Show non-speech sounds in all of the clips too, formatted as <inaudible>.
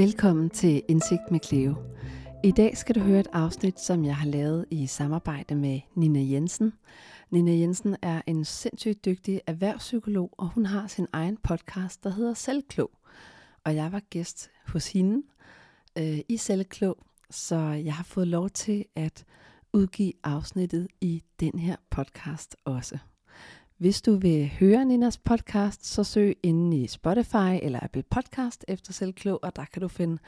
Velkommen til Indsigt med Cleo. I dag skal du høre et afsnit, som jeg har lavet i samarbejde med Nina Jensen. Nina Jensen er en sindssygt dygtig erhvervspsykolog, og hun har sin egen podcast, der hedder Selvklog. Og jeg var gæst hos hende øh, i Selvklog, så jeg har fået lov til at udgive afsnittet i den her podcast også. Hvis du vil høre Ninas podcast, så søg inde i Spotify eller Apple Podcast efter Selvklog, og der kan du finde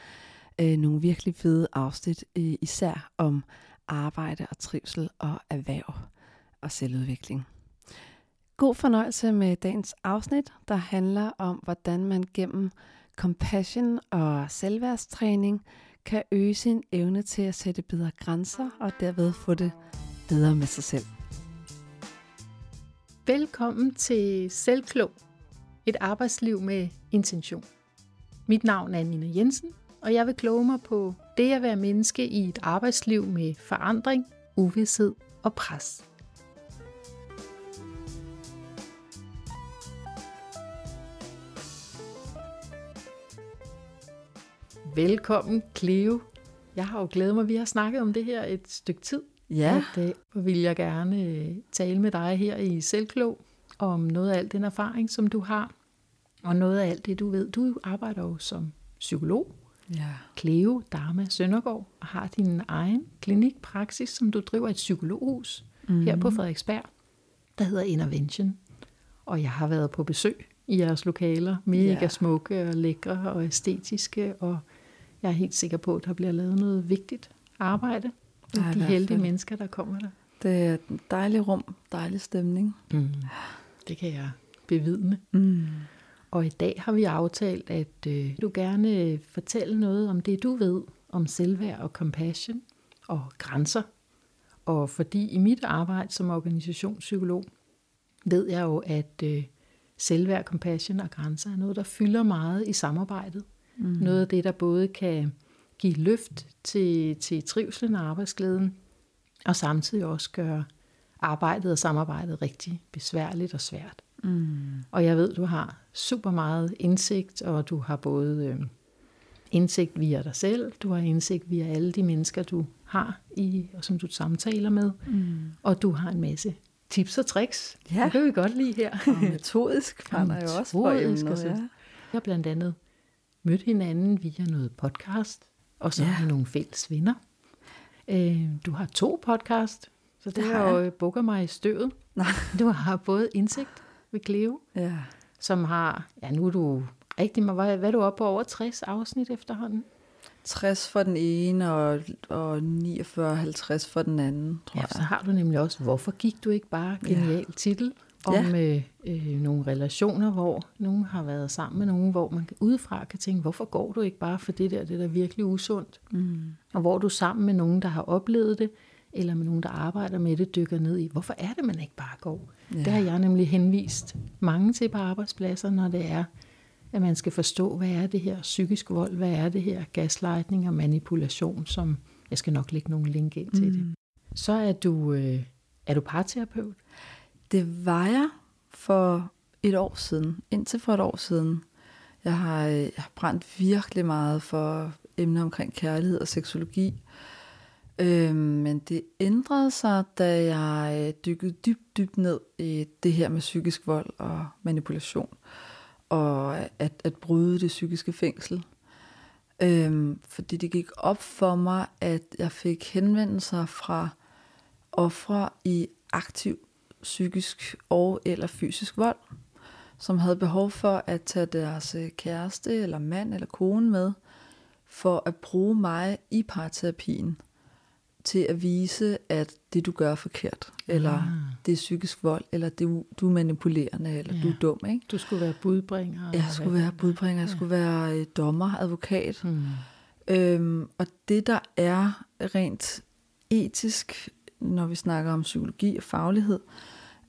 øh, nogle virkelig fede afsnit, øh, især om arbejde og trivsel og erhverv og selvudvikling. God fornøjelse med dagens afsnit, der handler om, hvordan man gennem compassion og selvværdstræning kan øge sin evne til at sætte bedre grænser og derved få det bedre med sig selv. Velkommen til Selvklog, et arbejdsliv med intention. Mit navn er Nina Jensen, og jeg vil kloge mig på det at være menneske i et arbejdsliv med forandring, uvidshed og pres. Velkommen, Cleo. Jeg har jo glædet mig, vi har snakket om det her et stykke tid. Ja. I dag vil jeg gerne øh, tale med dig her i Selvklog om noget af al den erfaring, som du har, og noget af alt det, du ved. Du arbejder jo som psykolog, Ja. Cleo Dharma Søndergaard, og har din egen klinikpraksis, som du driver et psykologhus mm. her på Frederiksberg, der hedder Intervention. Og jeg har været på besøg i jeres lokaler, mega Ja. smukke og lækre og æstetiske, og jeg er helt sikker på, at der bliver lavet noget vigtigt arbejde Der er de heldige mennesker, der kommer der. Det er et dejligt rum, dejlig stemning. Mm. Det kan jeg bevidne. Mm. Og i dag har vi aftalt, at øh, du gerne øh, fortælle noget om det, du ved om selvværd og compassion og grænser. Og fordi i mit arbejde som organisationspsykolog, ved jeg jo, at øh, selvværd, compassion og grænser er noget, der fylder meget i samarbejdet. Mm. Noget af det, der både kan give løft til, til trivselen og arbejdsglæden, og samtidig også gøre arbejdet og samarbejdet rigtig besværligt og svært. Mm. Og jeg ved, du har super meget indsigt, og du har både øh, indsigt via dig selv, du har indsigt via alle de mennesker, du har i, og som du samtaler med, Mm. og du har en masse tips og tricks. Ja. Det kan vi godt lide her. Og metodisk brænder jo også og emnet. Ja. Vi har blandt andet mødt hinanden via noget podcast, og så Ja. har nogle fælles venner. Øh, du har to podcast, så det Det har har jo jeg. bukker mig i støvet. Nej. <laughs> Du har både indsigt ved Cleo, ja. som har, ja nu er du rigtig, hvad, hvad er du oppe på over 60 afsnit efterhånden? 60 for den ene og, og 49-50 for den anden, tror Ja, så jeg. har du nemlig også, hvorfor gik du ikke bare genial titel om Ja. øh, øh, nogle relationer, hvor nogen har været sammen med nogen, hvor man udefra kan tænke, hvorfor går du ikke bare for det der, det der er virkelig usundt? Mm. Og hvor du sammen med nogen, der har oplevet det, eller med nogen, der arbejder med det, dykker ned i, hvorfor er det, man ikke bare går? Ja. Det har jeg nemlig henvist mange til på arbejdspladser, når det er, at man skal forstå, hvad er det her psykisk vold, hvad er det her gaslightning og manipulation, som jeg skal nok lægge nogle link ind til mm. det. Så er du, øh, er du parterapeut. Det var jeg for et år siden, indtil for et år siden. Jeg har, øh, jeg har brændt virkelig meget for emner omkring kærlighed og seksologi. Øh, men det ændrede sig, da jeg øh, dykkede dybt, dybt ned i det her med psykisk vold og manipulation. Og at, at bryde det psykiske fængsel. Øhm, fordi det gik op for mig, at jeg fik henvendelser fra ofre i aktiv psykisk og eller fysisk vold, som havde behov for at tage deres øh, kæreste eller mand eller kone med, for at bruge mig i parterapien til at vise, at det du gør er forkert, eller Ah. det er psykisk vold, eller det, du er manipulerende, eller Ja. du er dum. Ikke? Du skulle være budbringer. Jeg skulle være budbringer, jeg skulle være øh, dommer, advokat. Hmm. Øhm, og det der er rent etisk, når vi snakker om psykologi og faglighed,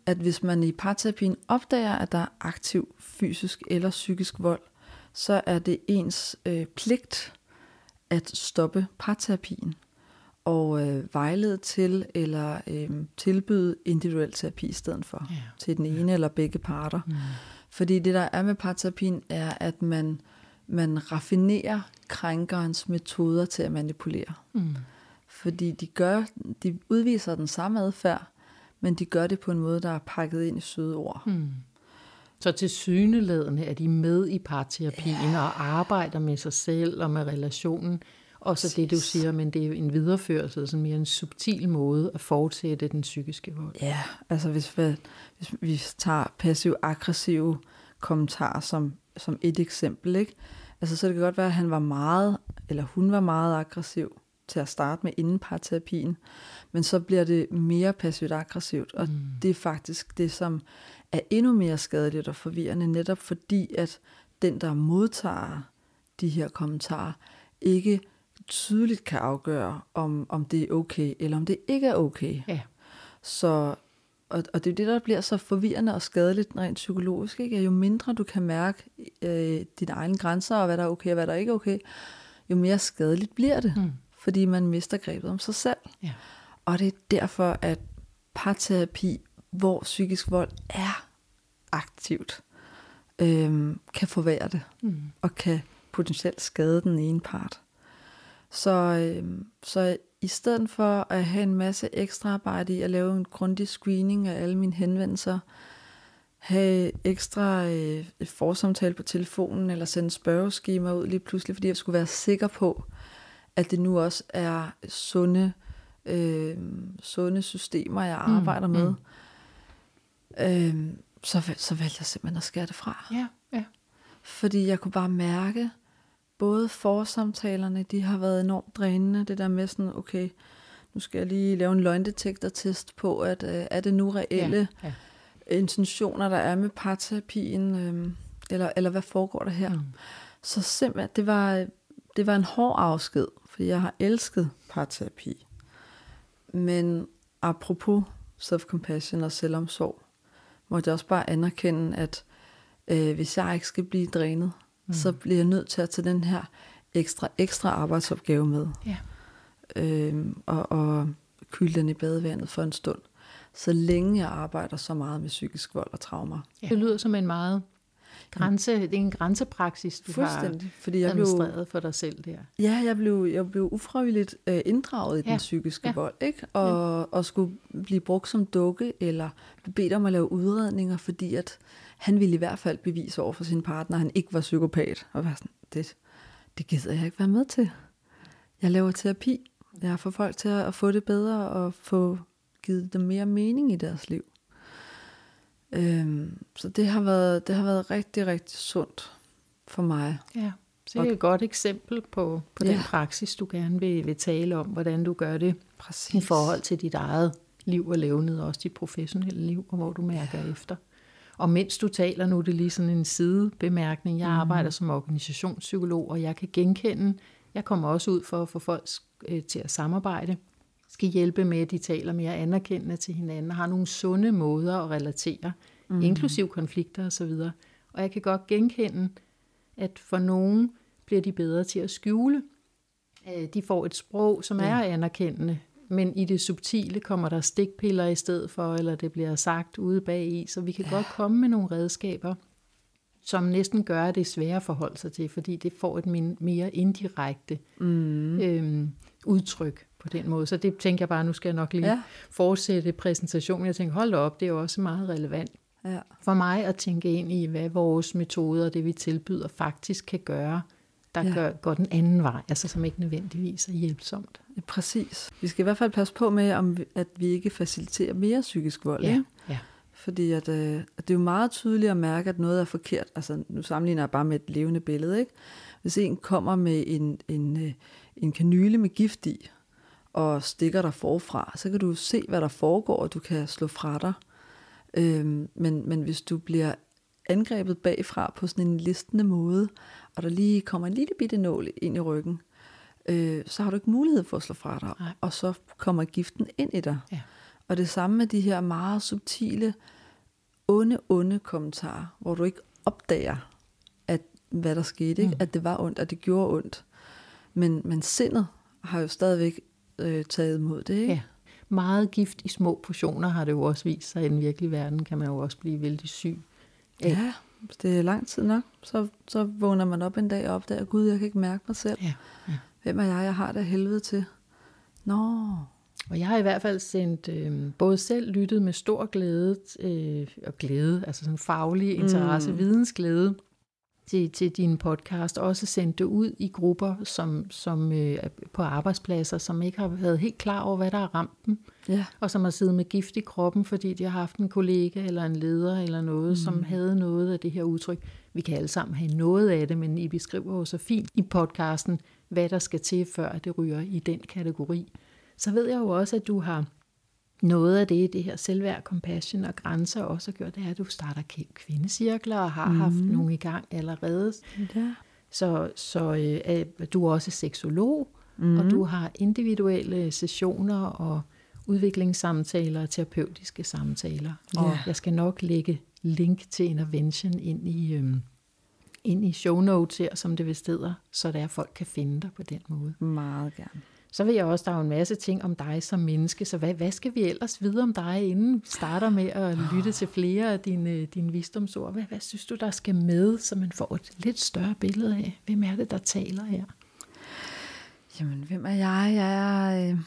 at hvis man i parterapien opdager, at der er aktiv fysisk eller psykisk vold, så er det ens øh, pligt at stoppe parterapien og øh, vejlede til eller øh, tilbyde individuel terapi i stedet for Ja. til den ene eller begge parter. Mm. Fordi det der er med parterapien er, at man man raffinerer krænkerens metoder til at manipulere. Mm. Fordi de gør, de udviser den samme adfærd, men de gør det på en måde, der er pakket ind i søde ord. Mm. Så til syneladende er de med i parterapien ja. og arbejder med sig selv og med relationen. Og så det, du siger, men det er en videreførelse, sådan mere en subtil måde at fortsætte den psykiske vold. Ja, altså hvis vi, hvis vi tager passiv-aggressive kommentarer som, som et eksempel, ikke? Altså så det kan godt være, at han var meget, eller hun var meget aggressiv til at starte med inden parterapien, men så bliver det mere passivt aggressivt, og mm. det er faktisk det, som er endnu mere skadeligt og forvirrende, netop fordi, at den, der modtager de her kommentarer, ikke tydeligt kan afgøre, om, om det er okay, eller om det ikke er okay. Ja. Så, og, og det er det, der bliver så forvirrende og skadeligt rent psykologisk. Ikke? Jo mindre du kan mærke øh, dine egne grænser, og hvad der er okay og hvad der ikke er okay, jo mere skadeligt bliver det, mm. Fordi man mister grebet om sig selv. Ja. Og det er derfor, at parterapi, hvor psykisk vold er aktivt, øh, kan forværre det, mm. og kan potentielt skade den ene part. Så, øh, så i stedet for at have en masse ekstra arbejde i at lave en grundig screening af alle mine henvendelser, have ekstra øh, forsamtale på telefonen, eller sende spørgeskema ud lige pludselig, fordi jeg skulle være sikker på, at det nu også er sunde, øh, sunde systemer, jeg mm, arbejder mm, med. Mm. Øh, så, så valgte jeg simpelthen at skære det fra. Ja, ja. Fordi jeg kunne bare mærke, både forsamtalerne, de har været enormt drænende. Det der med sådan, okay, nu skal jeg lige lave en løgndetektortest på, at øh, er det nu reelle ja, ja. intentioner, der er med parterapien, øh, eller, eller hvad foregår der her? Mm. Så simpelthen, det var, det var en hård afsked, for jeg har elsket parterapi. Men apropos self-compassion og selvomsorg, måtte jeg også bare anerkende, at øh, hvis jeg ikke skal blive drænet, mm. så bliver jeg nødt til at tage den her ekstra, ekstra arbejdsopgave med. Ja. Øhm, og, og kylde den i badevandet for en stund. Så længe jeg arbejder så meget med psykisk vold og traumer. Ja. Det lyder som en meget grænse, det er en grænsepraksis, du har fordi jeg administreret blev, for dig selv der. Ja, jeg blev, jeg blev ufrivilligt øh, inddraget i ja. den psykiske ja. vold, ikke? Og, ja. og skulle blive brugt som dukke, eller bedt om at lave udredninger, fordi at han ville i hvert fald bevise over for sin partner, at han ikke var psykopat. Og var sådan, det, det gider jeg ikke være med til. Jeg laver terapi. Jeg får folk til at få det bedre og få givet dem mere mening i deres liv. Øhm, så det har, været, det har været rigtig, rigtig sundt for mig. Ja, så det er et godt eksempel på, på ja. den praksis, du gerne vil, vil tale om, hvordan du gør det Præcis. i forhold til dit eget liv og levnet, og også dit professionelle liv, og hvor du mærker ja. efter. Og mens du taler nu, det er lige sådan en sidebemærkning. Jeg mm. arbejder som organisationspsykolog, og jeg kan genkende, jeg kommer også ud for at få folk øh, til at samarbejde, skal hjælpe med, at de taler mere anerkendende til hinanden, har nogle sunde måder at relatere, mm. inklusiv konflikter osv. Og, og jeg kan godt genkende, at for nogen bliver de bedre til at skjule. Øh, de får et sprog, som ja. er anerkendende, men i det subtile kommer der stikpiller i stedet for, eller det bliver sagt ude bag i, så vi kan ja. godt komme med nogle redskaber, som næsten gør, at det er sværere at forholde sig til, fordi det får et mere indirekte mm. øhm, udtryk på den måde. Så det tænker jeg bare, nu skal jeg nok lige ja. fortsætte præsentationen. Jeg tænker, hold op, det er jo også meget relevant ja. for mig at tænke ind i, hvad vores metoder, det vi tilbyder, faktisk kan gøre, der ja. gør, går den anden vej, altså som ikke nødvendigvis er hjælpsomt. Ja, præcis. Vi skal i hvert fald passe på med, om vi, at vi ikke faciliterer mere psykisk vold. Ja. Ikke? ja. Fordi at, øh, det er jo meget tydeligt at mærke, at noget er forkert. Altså nu sammenligner jeg bare med et levende billede. Ikke? Hvis en kommer med en, en, øh, en kanyle med gift i, og stikker dig forfra, så kan du se, hvad der foregår, og du kan slå fra dig. Øhm, men, men hvis du bliver angrebet bagfra på sådan en listende måde, og der lige kommer en lille bitte nål ind i ryggen, øh, så har du ikke mulighed for at slå fra dig, Nej. og så kommer giften ind i dig. Ja. Og det samme med de her meget subtile, onde, onde kommentarer, hvor du ikke opdager, at hvad der skete, mm. ikke? at det var ondt, at det gjorde ondt. Men, men sindet har jo stadigvæk øh, taget imod det. Ikke? Ja. Meget gift i små portioner har det jo også vist sig i den virkelige verden, kan man jo også blive vældig syg af. Ja. hvis det er lang tid nok, så, så vågner man op en dag og opdager, gud, jeg kan ikke mærke mig selv. Ja, ja. Hvem er jeg? Jeg har det helvede til. Nå, Og jeg har i hvert fald sendt øh, både selv lyttet med stor glæde øh, og glæde, altså sådan faglig interesse, mm. vidensglæde til, til din podcast, og også sendt det ud i grupper som, som øh, på arbejdspladser, som ikke har været helt klar over, hvad der har ramt dem, ja. og som har siddet med gift i kroppen, fordi de har haft en kollega eller en leder eller noget, mm. som havde noget af det her udtryk. Vi kan alle sammen have noget af det, men I beskriver jo så fint i podcasten, hvad der skal til, før det ryger i den kategori. Så ved jeg jo også, at du har noget af det, det her selvværd, compassion og grænser også har gjort, det er, at du starter kvindecirkler og har mm. haft nogle i gang allerede. ja. Så, så øh, du er også seksolog, mm. og du har individuelle sessioner og udviklingssamtaler og terapeutiske samtaler. Og Ja. jeg skal nok lægge link til intervention ind i, øhm, ind i show notes her, som det vist hedder, så der folk kan finde dig på den måde. Meget gerne. Så vil jeg også, der er en masse ting om dig som menneske, så hvad, hvad skal vi ellers vide om dig, inden vi starter med at lytte til flere af dine, dine visdomsord? Hvad, hvad synes du, der skal med, så man får et lidt større billede af, hvem er det, der taler her? Jamen, hvem er jeg? Jeg er, øh,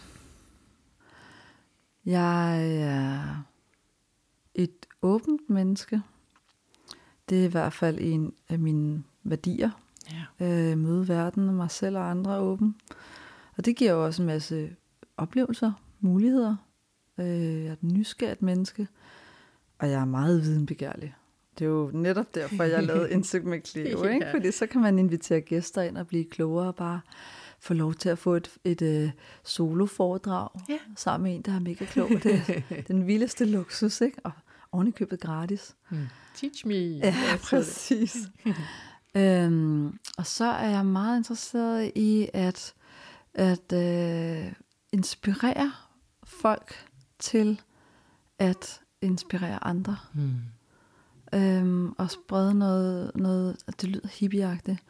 jeg er et åbent menneske. Det er i hvert fald en af mine værdier. Ja. Øh, møde verden og mig selv og andre åben. Og det giver jo også en masse oplevelser, muligheder. Øh, jeg er et nysgerrigt menneske, og jeg er meget videnbegærlig. Det er jo netop derfor, jeg lavede <laughs> Indsigt med Cleo, ikke? Ja. Fordi så kan man invitere gæster ind og blive klogere og bare få lov til at få et, et uh, soloforedrag Ja. sammen med en, der er mega klog. Det er <laughs> den vildeste luksus, ikke? Og ovenikøbet gratis. Hmm. Teach me. <laughs> Ja, præcis. øhm, og så er jeg meget interesseret i at, at øh, inspirere folk til at inspirere andre. Hmm. Øhm, og sprede noget, noget, det lyder hippieagtigt,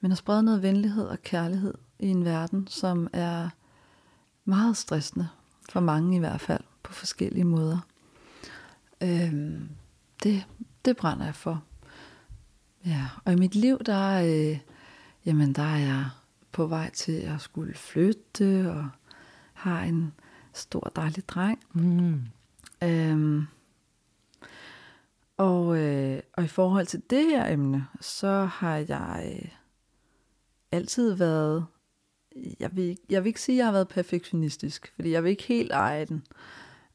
men at sprede noget venlighed og kærlighed i en verden, som er meget stressende, for mange i hvert fald, på forskellige måder. Øhm, det, det brænder jeg for. Ja, og i mit liv, der, øh, jamen, der er jeg på vej til at skulle flytte, og har en stor dejlig dreng. Hmm. Øhm, og, øh, og i forhold til det her emne, så har jeg øh, altid været, jeg vil, jeg vil ikke sige, at jeg har været perfektionistisk, fordi jeg vil ikke helt eje den,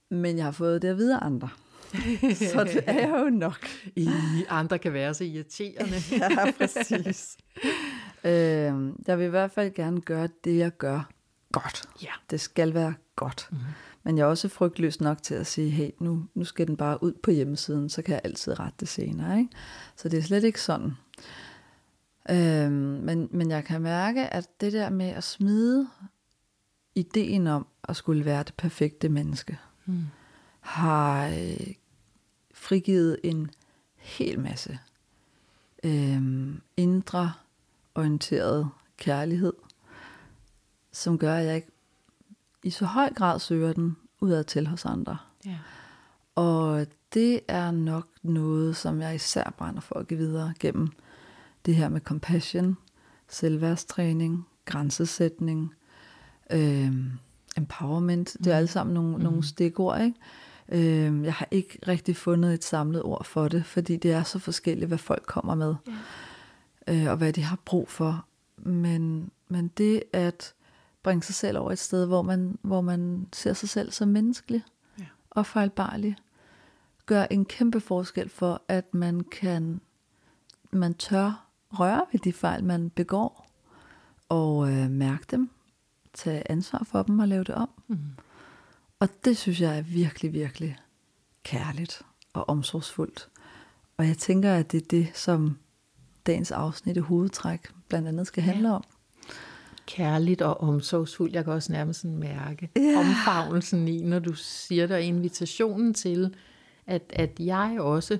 men jeg har fået det at vide af andre. <laughs> så det er jeg jo nok. I andre kan være så irriterende. <laughs> ja, præcis. <laughs> øhm, jeg vil i hvert fald gerne gøre det, jeg gør godt. Ja. Det skal være godt. Mhm. Mm-hmm. Men jeg er også frygtløs nok til at sige, hey, nu, nu skal den bare ud på hjemmesiden, så kan jeg altid rette det senere. Ikke? Så det er slet ikke sådan. Øhm, men, men jeg kan mærke, at det der med at smide ideen om at skulle være det perfekte menneske, Hmm. har øh, frigivet en hel masse øhm, indre orienteret kærlighed, som gør, at jeg ikke i så høj grad søger den udad til hos andre. Ja. Og det er nok noget, som jeg især brænder for at give videre gennem det her med compassion, selvværdstræning, grænsesætning, øhm, empowerment. Det er alle sammen nogle, mm. nogle stikord, ikke? Øhm, jeg har ikke rigtig fundet et samlet ord for det, fordi det er så forskelligt, hvad folk kommer med, Ja. Øh, og hvad de har brug for. Men, men det at bringe sig selv over et sted, hvor man, hvor man ser sig selv som menneskelig Ja. og fejlbarlig, gør en kæmpe forskel for, at man kan, man tør røre ved de fejl, man begår, og øh, mærke dem, tage ansvar for dem og lave det om. Mm. Og det synes jeg er virkelig, virkelig kærligt og omsorgsfuldt. Og jeg tænker, at det er det, som dagens afsnit i hovedtræk blandt andet skal handle om. Kærligt og omsorgsfuldt. Jeg kan også nærmest sådan mærke Ja. omfavnelsen i, når du siger der invitationen til, at, at jeg også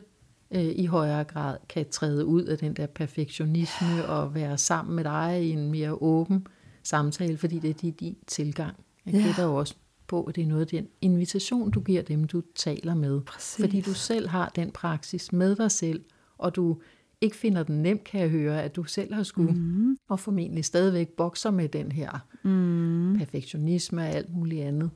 øh, i højere grad kan træde ud af den der perfektionisme og være sammen med dig i en mere åben samtale, fordi det er din, din tilgang. Jeg Ja. gætter jo også på, at det er noget af den invitation, du giver dem, du taler med. Præcis. Fordi du selv har den praksis med dig selv, og du ikke finder den nem, kan jeg høre, at du selv har skulle, mm. og formentlig stadigvæk bokser med den her mm. perfektionisme og alt muligt andet.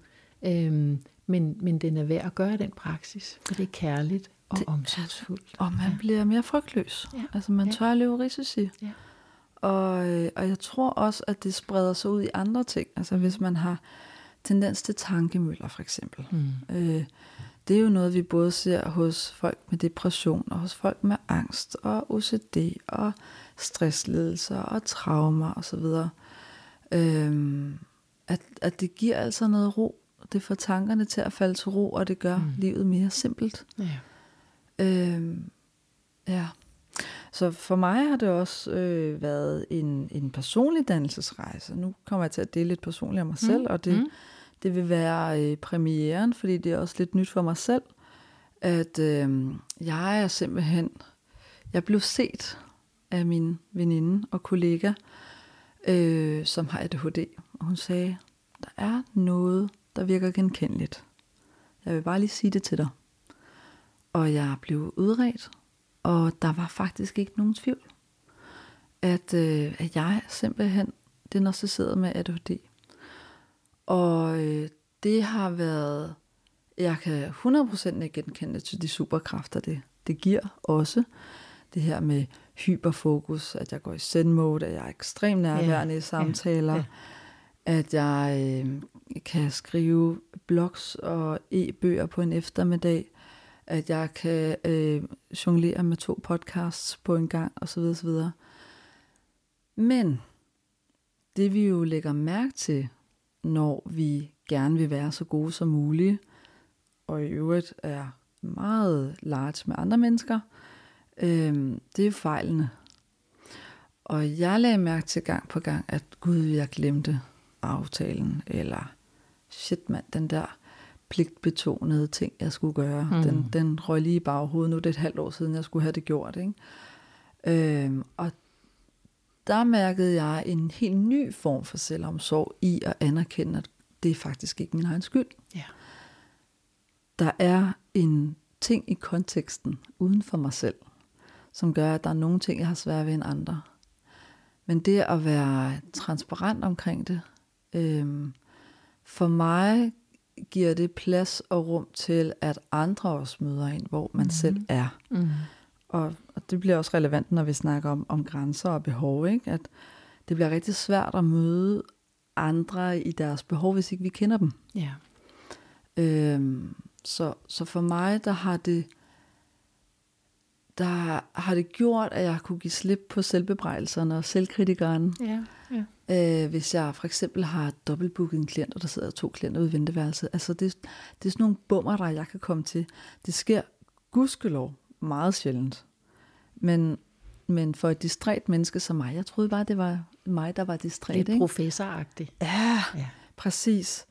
Øhm, men, men den er værd at gøre den praksis, for det er kærligt og det, omsorgsfuldt. Og man ja. bliver mere frygtløs. Ja. Altså man tør at løbe risici. Ja. Og, øh, og jeg tror også, at det spreder sig ud i andre ting. Altså hvis man har tendens til tankemøller for eksempel. Mm. Øh, det er jo noget, vi både ser hos folk med depression, og hos folk med angst, og OCD, og stressledelser, og traumer osv. Øhm, at, at det giver altså noget ro. Det får tankerne til at falde til ro, og det gør mm. livet mere simpelt. Ja. Øhm, ja. Så for mig har det også øh, været en, en personlig dannelsesrejse. Nu kommer jeg til at dele lidt personligt om mig mm. selv, og det, mm det vil være øh, premieren, fordi det er også lidt nyt for mig selv, at øh, jeg er simpelthen, jeg blev set af min veninde og kollega, øh, som har ADHD, og hun sagde, der er noget, der virker genkendeligt. Jeg vil bare lige sige det til dig. Og jeg blev udredt, og der var faktisk ikke nogen tvivl, at, øh, at jeg simpelthen diagnostiseret med ADHD. Og øh, det har været, jeg kan 100% ikke genkende til de superkræfter, det, det giver også. Det her med hyperfokus, at jeg går i zen-mode, at jeg er ekstremt nærværende yeah. i samtaler. Yeah. at jeg øh, kan skrive blogs og e-bøger på en eftermiddag, at jeg kan øh, jonglere med to podcasts på en gang, osv. osv. Men det vi jo lægger mærke til, når vi gerne vil være så gode som muligt, og i øvrigt er meget large med andre mennesker, øh, det er fejlene. Og jeg lagde mærke til gang på gang, at gud, jeg glemte aftalen, eller shit mand, den der pligtbetonede ting, jeg skulle gøre. Mm. Den, den røg lige i baghovedet. Nu er det et halvt år siden, jeg skulle have det gjort. Ikke? Øhm, og der mærkede jeg en helt ny form for selvomsorg i at anerkende, at det er faktisk ikke min egen skyld. Ja. Der er en ting i konteksten uden for mig selv, som gør, at der er nogle ting, jeg har svært ved end andre. Men det at være transparent omkring det, øhm, for mig giver det plads og rum til, at andre også møder ind, hvor man mm. selv er. Mm. Og, og det bliver også relevant, når vi snakker om, om grænser og behov, ikke? at det bliver rigtig svært at møde andre i deres behov, hvis ikke vi kender dem. Ja. Øhm, så, så for mig, der har det der har det gjort, at jeg kunne give slip på selvbebrejdelserne og selvkritikeren. Ja, ja. Øh, hvis jeg for eksempel har dobbeltbooket en klient, og der sidder to klienter ude i venteværelset. Altså det, det er sådan nogle bummer, der jeg kan komme til. Det sker gudskelov meget sjældent. Men, men for et distræt menneske som mig, jeg troede bare, det var mig, der var distræt. Lidt ikke? professoragtigt. Ja, ja, præcis.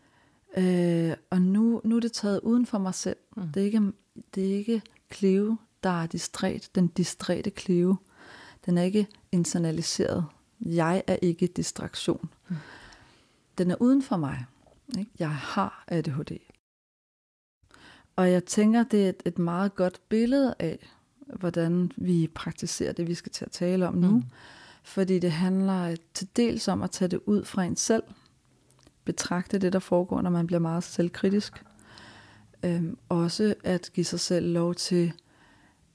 Øh, og nu, nu er det taget uden for mig selv. Mm. Det, er ikke, det er ikke Cleo, der er distræt, den distræte Cleo. Den er ikke internaliseret. Jeg er ikke distraktion. Mm. Den er uden for mig. Ikke? Jeg har ADHD. Og jeg tænker, det er et, et meget godt billede af, hvordan vi praktiserer det, vi skal til at tale om nu. Mm. Fordi det handler til dels om at tage det ud fra en selv. Betragte det, der foregår, når man bliver meget selvkritisk. Øhm, også at give sig selv lov til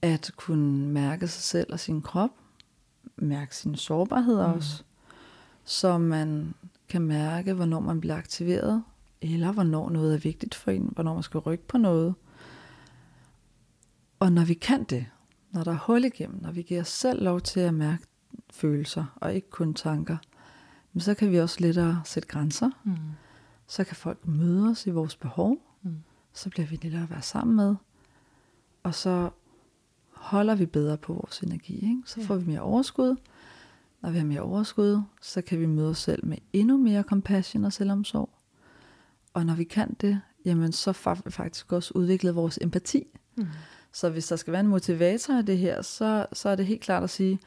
at kunne mærke sig selv og sin krop, mærke sine sårbarheder mm. også, så man kan mærke, hvornår man bliver aktiveret, eller hvornår noget er vigtigt for en, hvornår man skal rykke på noget. Og når vi kan det, når der er hul igennem, når vi giver os selv lov til at mærke følelser, og ikke kun tanker, så kan vi også lettere sætte grænser. Mm. Så kan folk møde os i vores behov. Mm. Så bliver vi lettere at være sammen med. Og så holder vi bedre på vores energi. Ikke? Så får vi mere overskud. Når vi har mere overskud, så kan vi møde os selv med endnu mere compassion og selvomsorg. Og når vi kan det, jamen så får vi faktisk også udviklet vores empati. Mm. Så hvis der skal være en motivator i det her, så, så er det helt klart at sige,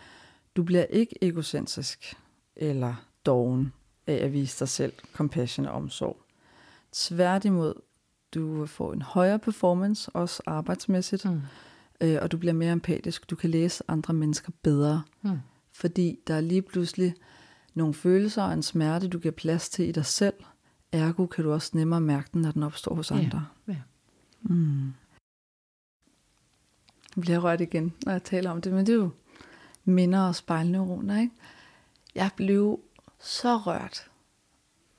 du bliver ikke egocentrisk eller doven af at vise dig selv compassion og omsorg. Tværtimod, du får en højere performance, også arbejdsmæssigt. Mm øh, og du bliver mere empatisk. Du kan læse andre mennesker bedre, Mm. fordi der er lige pludselig nogle følelser og en smerte, du giver plads til i dig selv. Ergo kan du også nemmere mærke den, når den opstår hos Ja. andre. Ja. Mm. Jeg bliver rørt igen, når jeg taler om det, men det er jo minder og spejlneuroner, ikke? Jeg blev så rørt.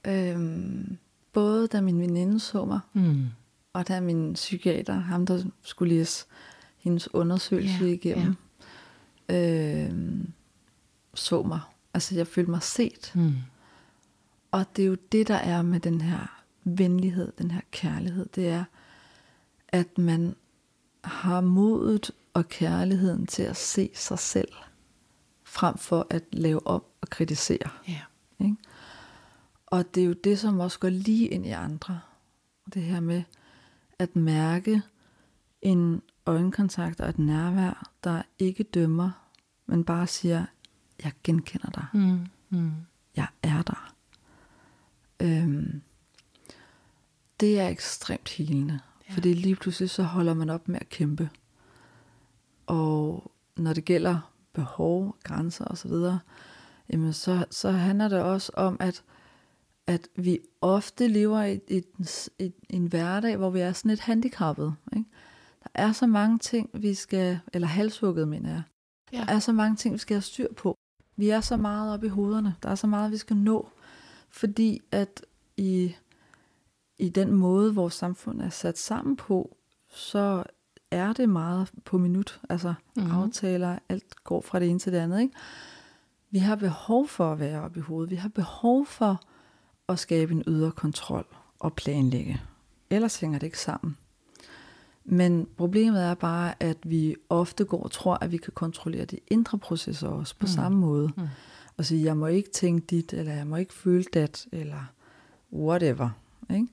Øhm, både da min veninde så mig, Mm. og da min psykiater, ham der skulle læse hendes undersøgelse Ja, igennem, øhm, så mig. Altså jeg følte mig set. Mm. Og det er jo det, der er med den her venlighed, den her kærlighed. Det er, at man har modet og kærligheden til at se sig selv, frem for at lave op og kritisere. Ja. Ikke? Og det er jo det, som også går lige ind i andre. Det her med at mærke en øjenkontakt og et nærvær, der ikke dømmer, men bare siger, jeg genkender dig. Mm. Mm. Jeg er der. Øhm, det er ekstremt helende. Ja. Fordi lige pludselig så holder man op med at kæmpe. Og når det gælder behov, grænser osv., jamen så, så handler det også om, at, at vi ofte lever i, i, i, i en hverdag, hvor vi er sådan lidt handicappet. Ikke? Der er så mange ting, vi skal, eller halshugget, mener jeg. Ja. Der er så mange ting, vi skal have styr på. Vi er så meget oppe i hovederne. Der er så meget, vi skal nå. Fordi at i, i den måde, vores samfund er sat sammen på, så er det meget på minut. Altså Mhm. mm-hmm. aftaler, alt går fra det ene til det andet. Ikke? Vi har behov for at være oppe i hovedet. Vi har behov for at skabe en ydre kontrol og planlægge. Ellers hænger det ikke sammen. Men problemet er bare, at vi ofte går og tror, at vi kan kontrollere de indre processer også på mm. samme måde. Mm. Og sige, jeg må ikke tænke dit, eller jeg må ikke føle dat, eller whatever. Ikke?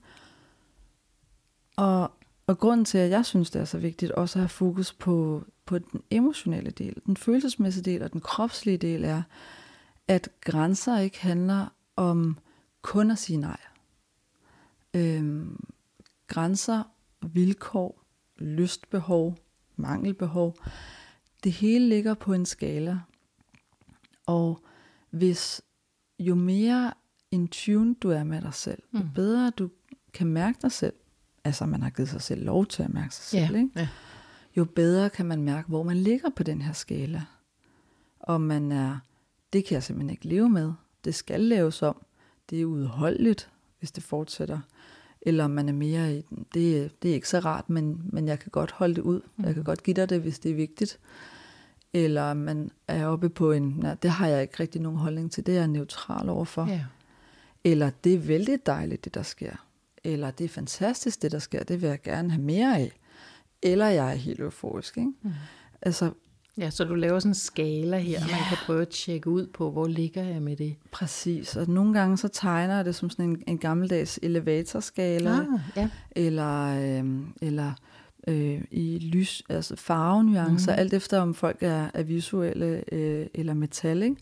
Og, og grunden til, at jeg synes, det er så vigtigt også at have fokus på, på den emotionelle del, den følelsesmæssige del og den kropslige del, er, at grænser ikke handler om kun at sige nej. Øhm, grænser, vilkår, lystbehov, mangelbehov, det hele ligger på en skala. Og hvis jo mere in tune du er med dig selv, jo Mm. bedre du kan mærke dig selv, altså man har givet sig selv lov til at mærke sig selv, Ja. ikke? ja. jo bedre kan man mærke, hvor man ligger på den her skala. Om man er, det kan jeg simpelthen ikke leve med, det skal laves om, det er udholdeligt, hvis det fortsætter. Eller man er mere i, den, det, det er ikke så rart, men, men jeg kan godt holde det ud. Jeg kan godt give dig det, hvis det er vigtigt. Eller man er oppe på en, nej, det har jeg ikke rigtig nogen holdning til, det er jeg neutral overfor. ja. Eller det er vældig dejligt, det der sker. Eller det er fantastisk, det der sker, det vil jeg gerne have mere af. Eller jeg er helt euforisk. Ikke? Mm. Altså Ja, så du laver sådan en skala her, Ja. man kan prøve at tjekke ud på, hvor ligger jeg med det. præcis. Og nogle gange så tegner jeg det som sådan en, en gammeldags elevatorskala. Ah, ja. eller, øh, eller øh, i lys, altså farvenuancer, mm. alt efter om folk er, er visuelle øh, eller metal, ikke?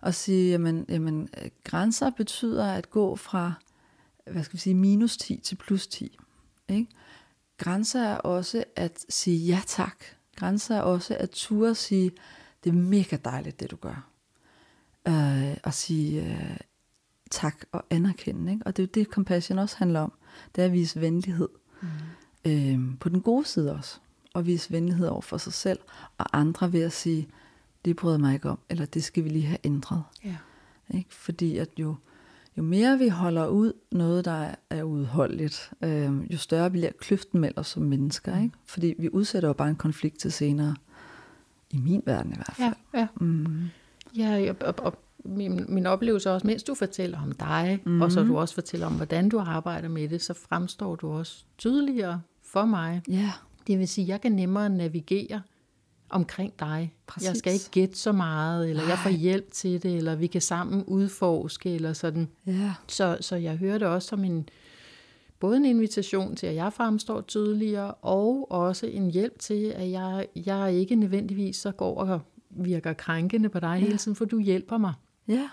Og sige, jamen, jamen, grænser betyder at gå fra, hvad skal vi sige, minus 10 til plus 10, ikke? Grænser er også at sige ja tak. Grænser er også at turde sige, det er mega dejligt, det du gør. Øh, og sige øh, tak og anerkende. Ikke? Og det er jo det, compassion også handler om. Det er at vise venlighed. Mm. Øh, på den gode side også. Og vise venlighed over for sig selv og andre ved at sige, det bryder jeg mig ikke om, eller det skal vi lige have ændret. ja. Ikke? Fordi at jo, jo mere vi holder ud noget, der er, udholdeligt, øh, jo større bliver kløften mellem os som mennesker. Ikke? Fordi vi udsætter jo bare en konflikt til senere. I min verden i hvert fald. Ja, ja. Mm. Ja, og, og, og min, min oplevelse er også, mens du fortæller om dig, mm. og så du også fortæller om, hvordan du arbejder med det, så fremstår du også tydeligere for mig. Ja, Det vil sige, at jeg kan nemmere navigere omkring dig. Præcis. Jeg skal ikke gætte så meget, eller jeg får hjælp til det, eller vi kan sammen udforske, eller sådan. ja, Så, så jeg hører det også som en, både en invitation til, at jeg fremstår tydeligere, og også en hjælp til, at jeg, jeg ikke nødvendigvis så går og virker krænkende på dig ja. hele tiden, for du hjælper mig. ja,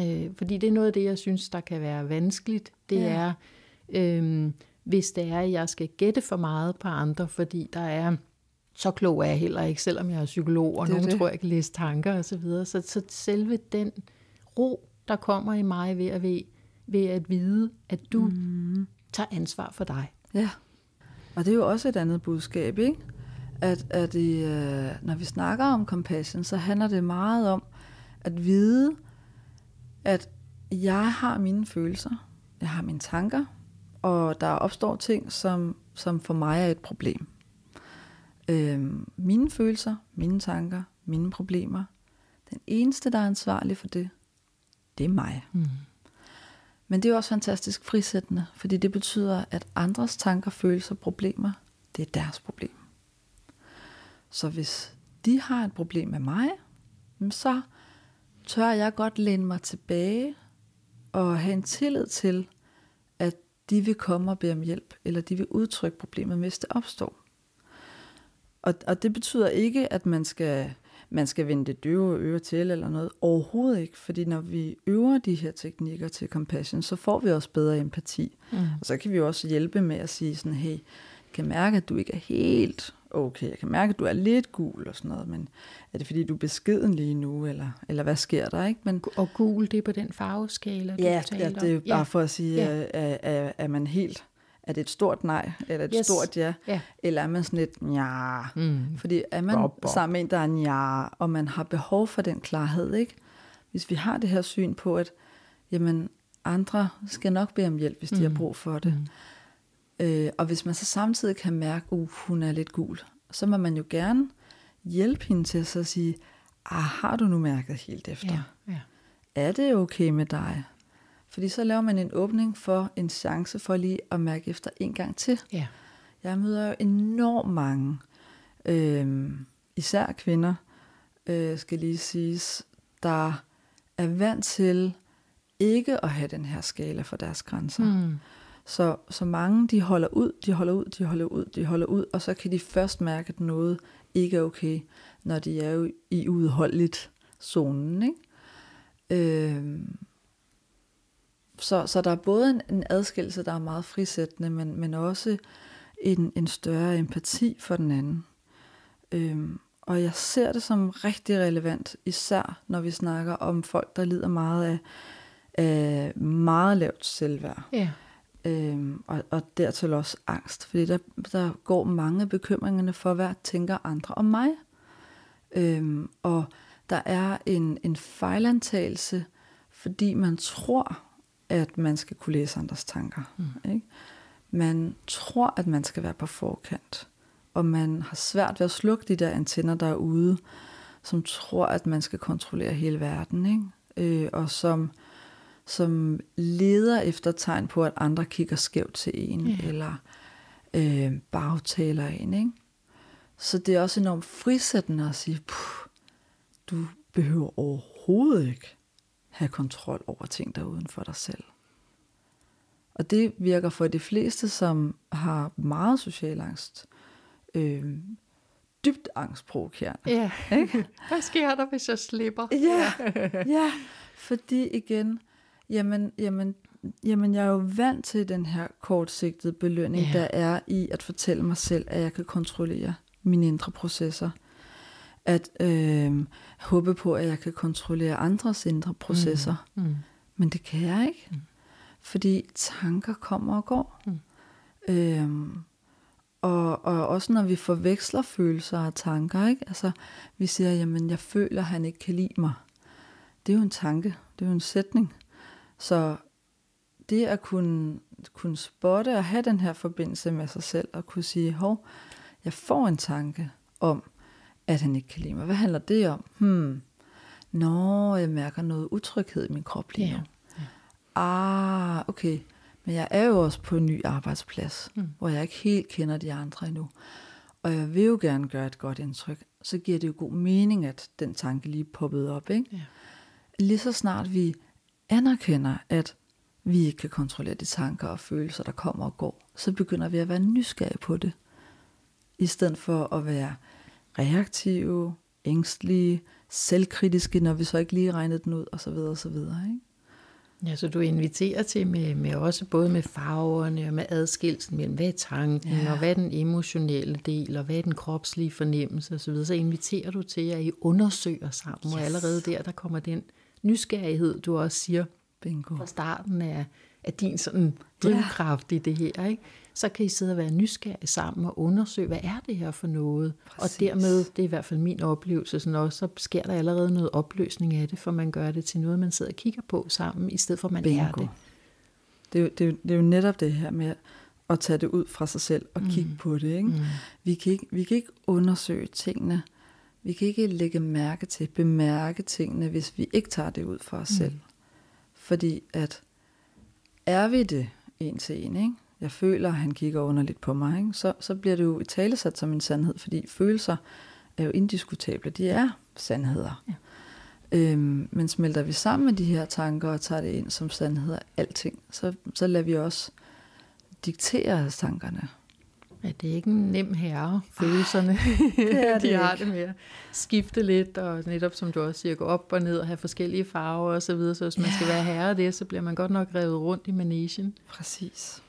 Øh, fordi det er noget af det, jeg synes, der kan være vanskeligt. Det Ja. er, øh, hvis det er, at jeg skal gætte for meget på andre, fordi der er så klog er jeg heller ikke, selvom jeg er psykolog, og Det nogen det. tror, jeg kan læse tanker og så videre. Så, så selve den ro, der kommer i mig ved at, ved, ved at vide, at du mm. tager ansvar for dig. Ja, og det er jo også et andet budskab, ikke? At, at i, øh, når vi snakker om compassion, så handler det meget om at vide, at jeg har mine følelser, jeg har mine tanker, og der opstår ting, som, som for mig er et problem. Øhm, mine følelser, mine tanker, mine problemer. Den eneste, der er ansvarlig for det, det er mig. Mm. Men det er jo også fantastisk frisættende, fordi det betyder, at andres tanker, følelser, problemer, det er deres problem. Så hvis de har et problem med mig, så tør jeg godt læne mig tilbage og have en tillid til, de vil komme og bede om hjælp, eller de vil udtrykke problemet, hvis det opstår. Og, og det betyder ikke, at man skal, man skal vende det døve øre til eller noget. Overhovedet ikke, fordi når vi øver de her teknikker til compassion, så får vi også bedre empati. Mm. Og så kan vi jo også hjælpe med at sige sådan, hey, jeg kan mærke, at du ikke er helt okay. Jeg kan mærke, at du er lidt gul og sådan noget, men er det fordi, du er beskeden lige nu, eller, eller hvad sker der, ikke? Men, Og gul, det er på den farveskala, du ja, talte ja, det er bare for at sige, Ja. ja. er, er, er man helt, er det et stort nej, eller et Yes. stort ja, Ja. eller er man sådan lidt, ja, Mm. fordi er man Bob, bob. sammen med en, der er en ja, og man har behov for den klarhed, ikke? Hvis vi har det her syn på, at jamen, andre skal nok bede om hjælp, hvis de Mm. har brug for det. Øh, og hvis man så samtidig kan mærke, at uh, hun er lidt gul, så må man jo gerne hjælpe hende til at så sige, ah, har du nu mærket helt efter? Ja, ja. Er det okay med dig? Fordi så laver man en åbning for en chance for lige at mærke efter en gang til. ja. Jeg møder jo enormt mange, øh, især kvinder, øh, skal lige siges, der er vant til ikke at have den her skala for deres grænser. Mm. Så, så mange, de holder ud, de holder ud, de holder ud, de holder ud, og så kan de først mærke, at noget ikke er okay, når de er jo i udholdeligt zonen. Ikke? Øh, så, så der er både en, en adskillelse, der er meget frisættende, men, men også en, en større empati for den anden. Øhm, og jeg ser det som rigtig relevant, især når vi snakker om folk, der lider meget af, af meget lavt selvværd. Ja. Øhm, og, og dertil også angst, fordi der, der går mange bekymringerne for, hvad tænker andre om mig. Øhm, og der er en, en fejlantagelse, fordi man tror, at man skal kunne læse andres tanker. Mm. Ikke? Man tror, at man skal være på forkant, og man har svært ved at slukke de der antenner, der er ude, som tror, at man skal kontrollere hele verden, ikke? Øh, og som, som leder efter tegn på, at andre kigger skævt til en, Ja. eller øh, bagtaler en. Ikke? Så det er også enormt frisættende at sige, "Puh, du behøver overhovedet ikke have kontrol over ting, der er uden for dig selv. Og det virker for de fleste, som har meget social angst, øh, dybt angstprovokerende. Ja. Ikke? <laughs> Hvad sker der, hvis jeg slipper? Ja, ja, fordi igen, jamen, jamen, jamen jeg er jo vant til den her kortsigtede belønning, Ja. der er i at fortælle mig selv, at jeg kan kontrollere mine indre processer. At øh, håbe på, at jeg kan kontrollere andres indre processer. Mm. Men det kan jeg ikke. Mm. Fordi tanker kommer og går. Mm. Øhm, og, og også når vi forveksler følelser og tanker, ikke? Altså, vi siger, jamen jeg føler, at han ikke kan lide mig. Det er jo en tanke, det er jo en sætning. Så det at kunne, kunne spotte og have den her forbindelse med sig selv, og kunne sige, hov, jeg får en tanke om, at han ikke kan lide mig. Hvad handler det om? Hmm. Nå, jeg mærker noget utryghed i min krop lige Ja. nu. Ah, okay. Men jeg er jo også på en ny arbejdsplads, Mm. hvor jeg ikke helt kender de andre endnu. Og jeg vil jo gerne gøre et godt indtryk. Så giver det jo god mening, at den tanke lige poppede op. Ikke? Ja. Lige så snart vi anerkender, at vi ikke kan kontrollere de tanker og følelser, der kommer og går, så begynder vi at være nysgerrige på det. I stedet for at være reaktive, ængstlige, selvkritiske, når vi så ikke lige regnede den ud, osv. osv. Ikke? Ja, så du inviterer til med, med også både med farverne og med adskillelsen mellem, hvad er tanken, ja. og hvad er den emotionelle del, og hvad er den kropslige fornemmelse osv., så inviterer du til, at I undersøger sammen, yes. og allerede der, der kommer den nysgerrighed, du også siger Bingo. fra starten af, af din sådan drivkraft ja. i det her, ikke? så kan I sidde og være nysgerrige sammen og undersøge, hvad er det her for noget? Præcis. Og dermed, det er i hvert fald min oplevelse, sådan også, så sker der allerede noget opløsning af det, for man gør det til noget, man sidder og kigger på sammen, i stedet for at man Bingo. er det. Det er, jo, det, er jo, det er jo netop det her med at tage det ud fra sig selv og mm. kigge på det. Ikke? Mm. Vi, kan ikke, vi kan ikke undersøge tingene. Vi kan ikke lægge mærke til, bemærke tingene, hvis vi ikke tager det ud fra os mm. selv. Fordi at er vi det en til en, ikke? jeg føler, at han kigger underligt på mig, ikke? Så, så bliver det jo i talesat som en sandhed, fordi følelser er jo indiskutable. De er sandheder. Ja. Øhm, men smelter vi sammen med de her tanker og tager det ind som sandheder, alting, så, så lader vi også diktere tankerne. Ja, det er ikke en nem herre, følelserne. <laughs> det er <laughs> det de har det med at skifte lidt, og netop som du også siger, gå op og ned og have forskellige farver og så videre. Så hvis man skal være herre af det, så bliver man godt nok revet rundt i managen. Præcis.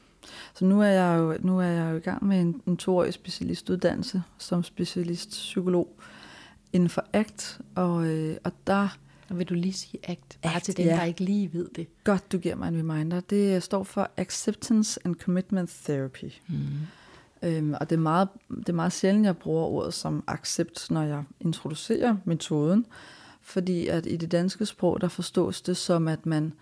Så nu er jeg jo, nu er jeg jo i gang med en, en toårig specialistuddannelse som specialist psykolog inden for ACT, og, øh, og der... Og vil du lige sige ACT, bare ACT, til dem, ja. der ikke lige ved det. Godt, du giver mig en reminder. Det står for Acceptance and Commitment Therapy. Mm. Øhm, og det er, meget, det er meget sjældent, jeg bruger ordet som accept, når jeg introducerer metoden, fordi at i det danske sprog, der forstås det som, at man,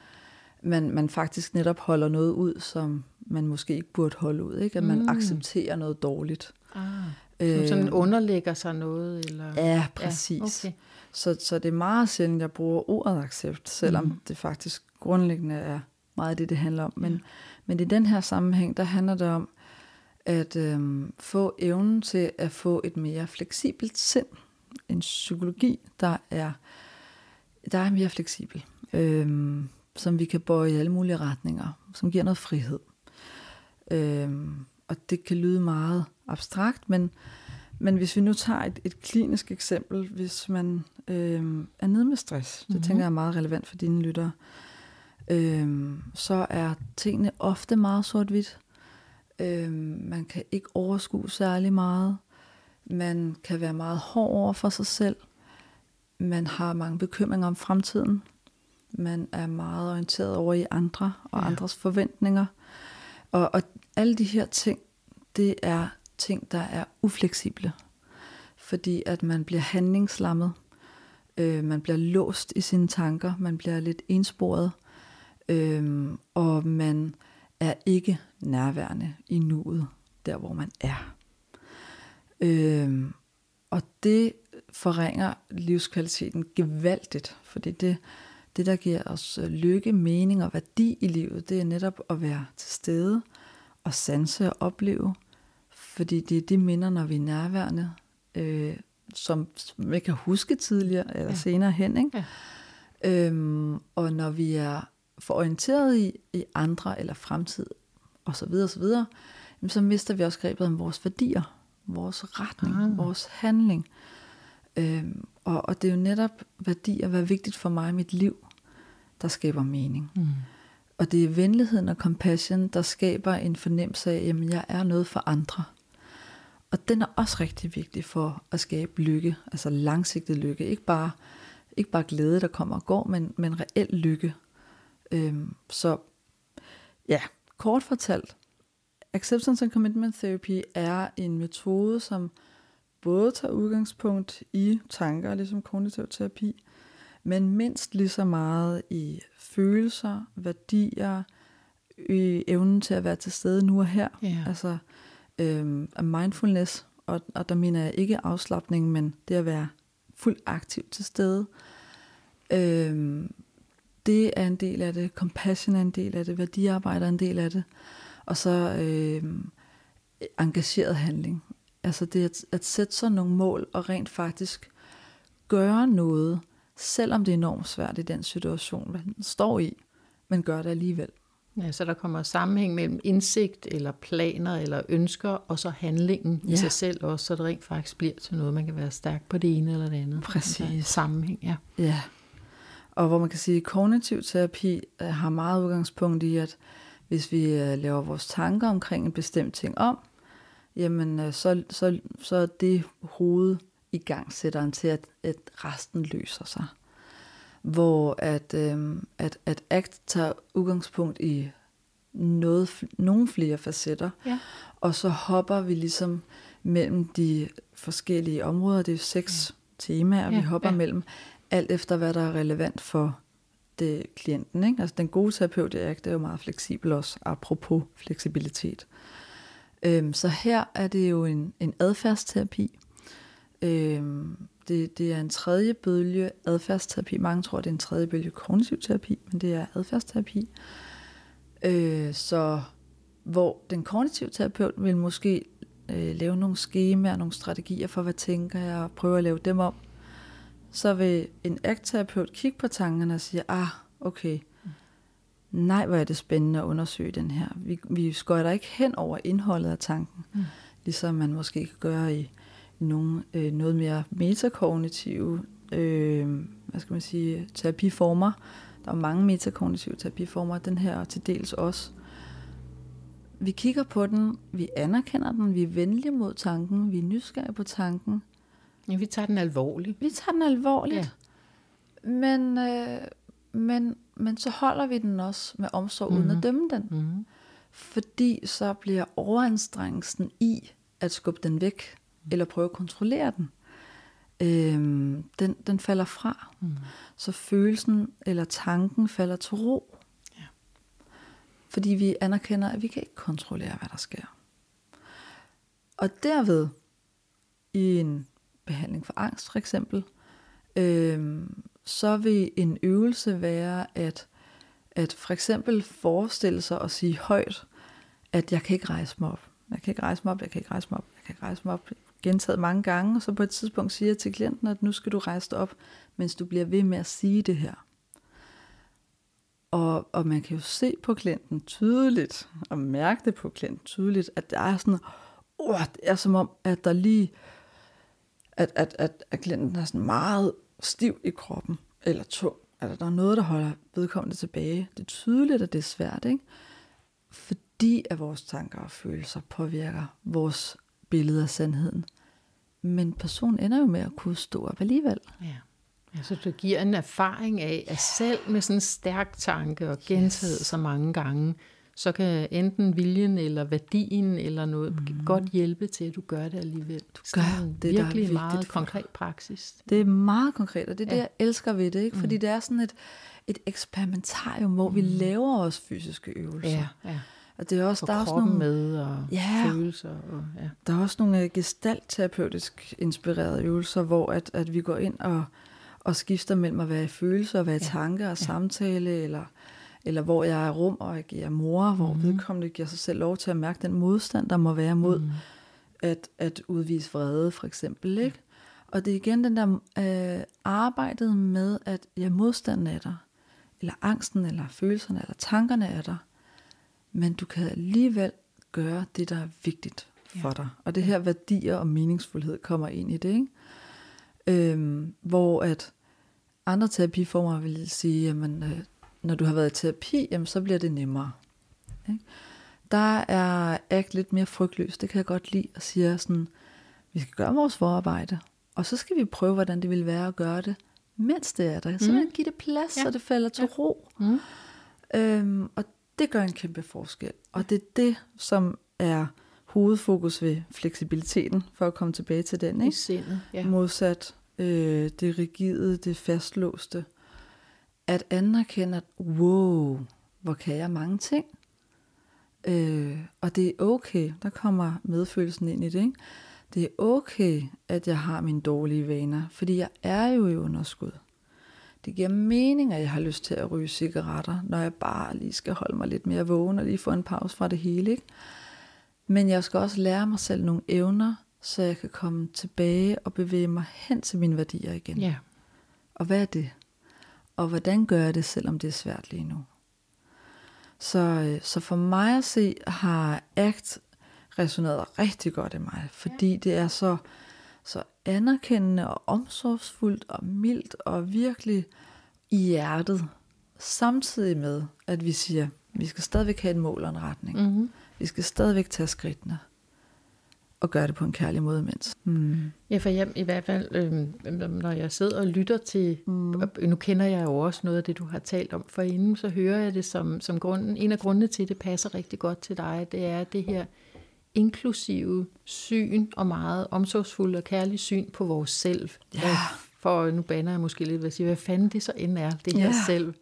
man, man faktisk netop holder noget ud, som man måske ikke burde holde ud. Ikke? At man mm. accepterer noget dårligt. Ah. Som sådan øh, underlægger sig noget? Eller? Ja, præcis. Ja, okay. så, så det er meget sjældent, jeg bruger ordet accept, selvom mm. det faktisk grundlæggende er meget det, det handler om. Men, ja. men i den her sammenhæng, der handler det om at øhm, få evnen til at få et mere fleksibelt sind. En psykologi, der er, der er mere fleksibel. Øhm, som vi kan bøje i alle mulige retninger, som giver noget frihed. Øhm, og det kan lyde meget abstrakt, men, men hvis vi nu tager et, et klinisk eksempel, hvis man øhm, er nede med stress, det mm-hmm. tænker jeg er meget relevant for dine lyttere, øhm, så er tingene ofte meget sort-hvidt. Øhm, man kan ikke overskue særlig meget. Man kan være meget hård over for sig selv. Man har mange bekymringer om fremtiden. Man er meget orienteret over i andre og ja. andres forventninger. Og, og alle de her ting, det er ting, der er ufleksible. Fordi at man bliver handlingslammet. Øh, man bliver låst i sine tanker. Man bliver lidt ensporet. Øh, og man er ikke nærværende i nuet, der hvor man er. Øh, og det forringer livskvaliteten gevaldigt, fordi det, det, der giver os øh, lykke, mening og værdi i livet, det er netop at være til stede og sanse og opleve. Fordi det er de minder, når vi er nærværende, øh, som vi kan huske tidligere eller ja. senere hen. Ikke? Ja. Øhm, og når vi er for orienteret i, i andre eller fremtid og så videre, så videre, jamen, så mister vi også grebet om vores værdier, vores retning, ah. vores handling. Øhm, og, og det er jo netop værdier, hvad er vigtigt for mig i mit liv, der skaber mening. Mm. Og det er venligheden og compassion, der skaber en fornemmelse af, at jeg er noget for andre. Og den er også rigtig vigtig for at skabe lykke, altså langsigtet lykke. Ikke bare, ikke bare glæde, der kommer og går, men, men reel lykke. Øhm, så ja, kort fortalt, Acceptance and Commitment Therapy er en metode, som både tager udgangspunkt i tanker, ligesom kognitiv terapi, men mindst lige så meget i følelser, værdier, i evnen til at være til stede nu og her. Yeah. Altså øhm, mindfulness, og, og der mener jeg ikke afslappning, men det at være fuldt aktiv til stede. Øhm, det er en del af det, compassion er en del af det, værdiarbejde er en del af det, og så øhm, engageret handling. Altså det at, at sætte sig nogle mål og rent faktisk gøre noget, selvom det er enormt svært i den situation, man står i, men gør det alligevel. Ja, så der kommer sammenhæng mellem indsigt, eller planer, eller ønsker, og så handlingen ja. i sig selv også, så det rent faktisk bliver til noget, man kan være stærk på det ene eller det andet. Præcis. Altså, sammenhæng, ja. Ja. Og hvor man kan sige, at kognitiv terapi øh, har meget udgangspunkt i, at hvis vi øh, laver vores tanker omkring en bestemt ting om, jamen øh, så, så, så er det hoved i gang sætteren til, at, at resten løser sig. Hvor at, øh, at, at ACT tager udgangspunkt i noget, nogle flere facetter, Ja. og så hopper vi ligesom mellem de forskellige områder. Det er jo seks ja. temaer, vi Ja, hopper ja. ja. mellem, alt efter hvad der er relevant for det, klienten. Ikke? Altså den gode terapeut jeg er, det er jo meget fleksibel også, apropos fleksibilitet. Øhm, så her er det jo en, en adfærdsterapi. Øhm, det, det er en tredje bølge adfærdsterapi. Mange tror, det er en tredje bølge kognitiv terapi, men det er adfærdsterapi. Øh, så hvor den kognitive terapeut vil måske øh, lave nogle skemaer, nogle strategier for, hvad tænker jeg, og prøve at lave dem om. Så vil en ACT-terapeut kigge på tankerne og sige, ah, okay, nej, hvor er det spændende at undersøge den her. Vi, vi skøjter ikke hen over indholdet af tanken, mm. ligesom man måske kan gøre i nogle øh, noget mere metakognitive øh, hvad skal man sige, terapiformer. Der er mange metakognitive terapiformer, den her er til dels også. Vi kigger på den, vi anerkender den, vi er venlige mod tanken, vi er nysgerrige på tanken. Ja, vi tager den alvorligt. Vi tager den alvorligt, ja. men, øh, men, men så holder vi den også med omsorg, mm-hmm. uden at dømme den. Mm. Fordi så bliver overanstrengelsen i at skubbe den væk, eller prøve at kontrollere den, øhm, den, den falder fra. Mm. Så følelsen eller tanken falder til ro. Ja. Fordi vi anerkender, at vi kan ikke kontrollere, hvad der sker. Og derved, i en behandling for angst for eksempel, øh, så vil en øvelse være at, at for eksempel forestille sig og sige højt, at jeg kan ikke rejse mig op. Jeg kan ikke rejse mig op, jeg kan ikke rejse mig op, jeg kan ikke rejse mig op. Gentaget mange gange, og så på et tidspunkt siger jeg til klienten, at nu skal du rejse dig op, mens du bliver ved med at sige det her. Og, og man kan jo se på klienten tydeligt, og mærke det på klienten tydeligt, at der er sådan, oh, det er som om, at der lige, at, at, at, at klienten er sådan meget stiv i kroppen, eller tung, at der er noget, der holder vedkommende tilbage. Det er tydeligt, at det er svært, ikke? Fordi at vores tanker og følelser påvirker vores billede af sandheden. Men personen ender jo med at kunne stå op alligevel. Ja. Altså, det giver en erfaring af, at selv med sådan en stærk tanke og gentaget yes. så mange gange, så kan enten viljen eller værdien eller noget mm. godt hjælpe til, at du gør det alligevel. Du gør det, det, der er virkelig vigtigt meget for konkret praksis. Det er meget konkret, og det er det, Ja. jeg elsker ved det. Ikke? Fordi det er sådan et, et eksperimentarium, hvor vi laver os fysiske øvelser. Ja, ja. Og det er også, Få der er også nogle, med og Ja. følelser. Og, ja. Der er også nogle øh, gestaltterapeutisk inspirerede øvelser, hvor at, at vi går ind og, og skifter mellem at være i følelser og være i Ja. tanker og Ja. samtale, eller, eller hvor jeg er rum og agerer mor, hvor Mhm. vedkommende giver sig selv lov til at mærke den modstand, der må være mod Mm. at, at udvise vrede, for eksempel. Ikke? Og det er igen den der øh, arbejdet med, at ja, modstanden er der, eller angsten, eller følelserne, eller tankerne er der, men du kan alligevel gøre det, der er vigtigt for Ja. dig. Og det her værdier og meningsfuldhed kommer ind i det, ikke? Øhm, hvor at andre terapiformer vil sige, jamen, øh, når du har været i terapi, jamen, så bliver det nemmere. Ikke? Der er ACT lidt mere frygtløs, det kan jeg godt lide, og siger sådan, vi skal gøre vores forarbejde, og så skal vi prøve, hvordan det vil være at gøre det, mens det er der. Så Mm. give det plads, Ja. så det falder til Ja. ro. Mm. Øhm, og det gør en kæmpe forskel. Og det er det, som er hovedfokus ved fleksibiliteten, for at komme tilbage til den. I Ikke? sindet. Ja. Modsat øh, det rigide, det fastlåste. At anerkende, at wow, hvor kan jeg mange ting. Øh, og det er okay, der kommer medfølelsen ind i det. Ikke? Det er okay, at jeg har mine dårlige vaner, fordi jeg er jo i underskud. Det giver mening, at jeg har lyst til at ryge cigaretter, når jeg bare lige skal holde mig lidt mere vågen og lige få en pause fra det hele. Ikke? Men jeg skal også lære mig selv nogle evner, så jeg kan komme tilbage og bevæge mig hen til mine værdier igen. ja. Og hvad er det? Og hvordan gør jeg det, selvom det er svært lige nu? Så, øh, så for mig at se, har ACT resoneret rigtig godt i mig, fordi det er så, så anerkendende og omsorgsfuldt og mildt og virkelig i hjertet, samtidig med, at vi siger, vi skal stadigvæk have et mål og en retning. Mm-hmm. Vi skal stadigvæk tage skridtene og gøre det på en kærlig måde imens. Mm. Ja, for jeg, i hvert fald, øh, når jeg sidder og lytter til, mm. nu kender jeg jo også noget af det, du har talt om forinden, så hører jeg det som, som grunden, en af grundene til, at det passer rigtig godt til dig, det er det her inklusive syn og meget omsorgsfuldt og kærligt syn på vores selv. Ja. For nu baner jeg måske lidt ved at sige, hvad fanden det så end er, det her Ja. selv.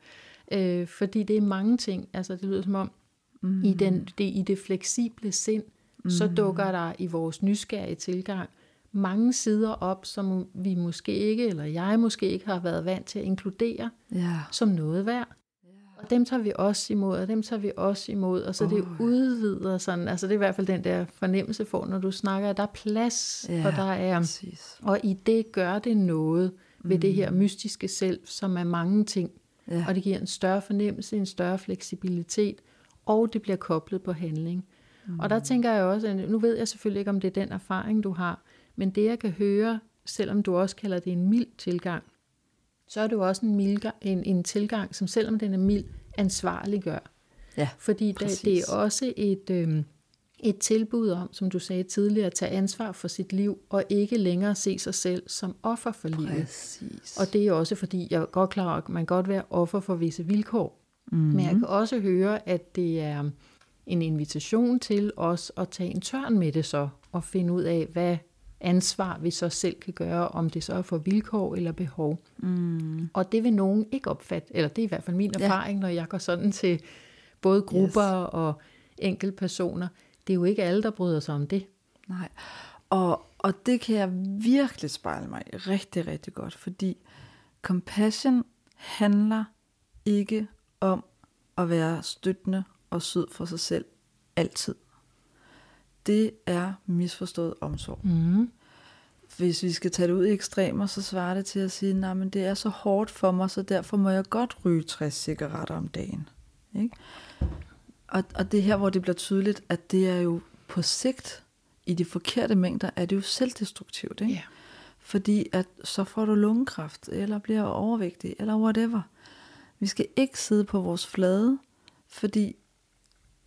Øh, fordi det er mange ting, altså det lyder som om, mm. i, den, det, i det fleksible sind, mm. så dukker der i vores nysgerrige tilgang mange sider op, som vi måske ikke, eller jeg måske ikke har været vant til at inkludere Ja. som noget værd. Og dem tager vi også imod, og dem tager vi også imod, og så oh, det udvider sådan, altså det er i hvert fald den der fornemmelse for, når du snakker, at der er plads, Ja, og der er, præcis. og i det gør det noget ved det her mystiske selv, som er mange ting, Ja. og det giver en større fornemmelse, en større fleksibilitet, og det bliver koblet på handling. Mm. Og der tænker jeg også, nu ved jeg selvfølgelig ikke, om det er den erfaring, du har, men det jeg kan høre, selvom du også kalder det en mild tilgang, så er det jo også en, mild, en, en tilgang, som selvom den er mild, ansvarliggør. Ja, Fordi det, præcis. det er også et, øh, et tilbud om, som du sagde tidligere, at tage ansvar for sit liv, og ikke længere se sig selv som offer for livet. præcis. Og det er også fordi, jeg er godt klar at man godt være offer for visse vilkår. Mm-hmm. Men jeg kan også høre, at det er en invitation til os at tage en tørn med det så, og finde ud af, hvad ansvar vi så selv kan gøre, om det så er for vilkår eller behov. Mm. Og det vil nogen ikke opfatte, eller det er i hvert fald min Ja. erfaring, når jeg går sådan til både grupper yes. og enkeltpersoner. Det er jo ikke alle, der bryder sig om det. Nej. Og, og det kan jeg virkelig spejle mig i rigtig, rigtig godt, fordi compassion handler ikke om at være støttende og sød for sig selv altid. Det er misforstået omsorg. Mm. Hvis vi skal tage det ud i ekstremer, så svarer det til at sige, men det er så hårdt for mig, så derfor må jeg godt ryge 60 cigaretter om dagen. Ikke? Og, og det er her, hvor det bliver tydeligt, at det er jo på sigt, i de forkerte mængder, er det jo selvdestruktivt. Ikke? Ja. Fordi at så får du lungekræft, eller bliver overvægtig, eller whatever. Vi skal ikke sidde på vores flade, fordi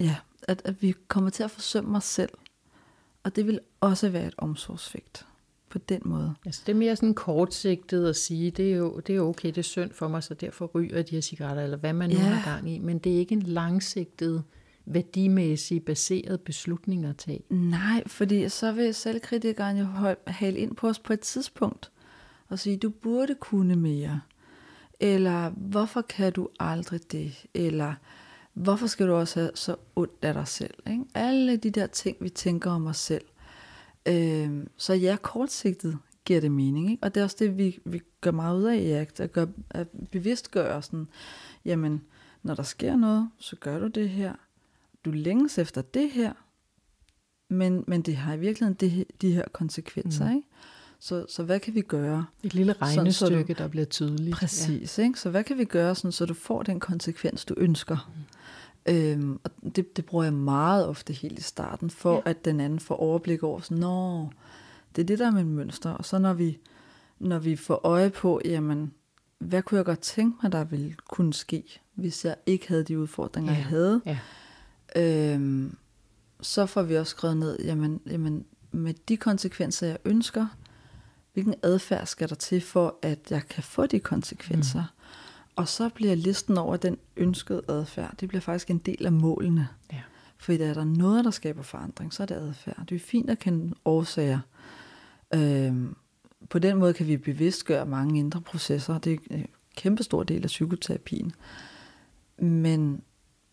ja, at, at vi kommer til at forsømme os selv. Og det vil også være et omsorgsvigt på den måde. Altså det er mere sådan kortsigtet at sige, det er jo, det er okay, det er synd for mig, så derfor ryger jeg de her cigaretter, eller hvad man nu Ja. har gang i. Men det er ikke en langsigtet, værdimæssig baseret beslutning at tage. Nej, fordi så vil selvkritikeren jo hale ind på os på et tidspunkt og sige, du burde kunne mere. Eller hvorfor kan du aldrig det? Eller hvorfor skal du også have så ondt af dig selv? Ikke? Alle de der ting, vi tænker om os selv. Øhm, så ja, kortsigtet giver det mening. Ikke? Og det er også det, vi, vi gør meget ud af i ACT, at, gøre, at bevidstgøre sådan, jamen, når der sker noget, så gør du det her. Du længes efter det her, men, men det har i virkeligheden det, de her konsekvenser. Mm. Ikke? Så, så hvad kan vi gøre? Et lille Sådan, så regnestykke, der bliver tydeligt. Præcis. Ja. Ikke? Så hvad kan vi gøre, sådan, så du får den konsekvens, du ønsker? Mm. Øhm, og det, det bruger jeg meget ofte helt i starten, for ja. at den anden får overblik over, sådan, Nå, det er det, der er mit mønster. Og så når vi, når vi får øje på, jamen, hvad kunne jeg godt tænke mig, der ville kunne ske, hvis jeg ikke havde de udfordringer, Ja. jeg havde, Ja. øhm, så får vi også skrevet ned, jamen, jamen med de konsekvenser, jeg ønsker, hvilken adfærd skal der til for, at jeg kan få de konsekvenser? Mm. Og så bliver listen over den ønskede adfærd, det bliver faktisk en del af målene. Ja. For er der noget, der skaber forandring, så er det adfærd. Det er fint at kende årsager. Øhm, på den måde kan vi bevidstgøre mange indre processer. Det er en kæmpe stor del af psykoterapien. Men,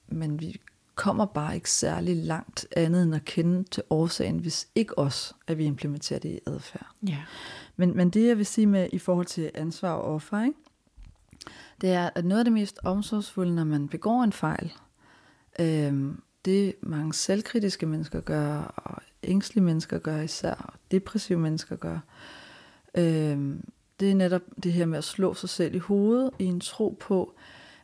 men vi kommer bare ikke særlig langt andet end at kende til årsagen, hvis ikke os, at vi implementerer det i adfærd. Ja. Men, men det jeg vil sige med i forhold til ansvar og offer, ikke? Det er, at noget af det mest omsorgsfulde, når man begår en fejl, øhm, det mange selvkritiske mennesker gør, og ængstlige mennesker gør især, og depressive mennesker gør, øhm, det er netop det her med at slå sig selv i hovedet i en tro på,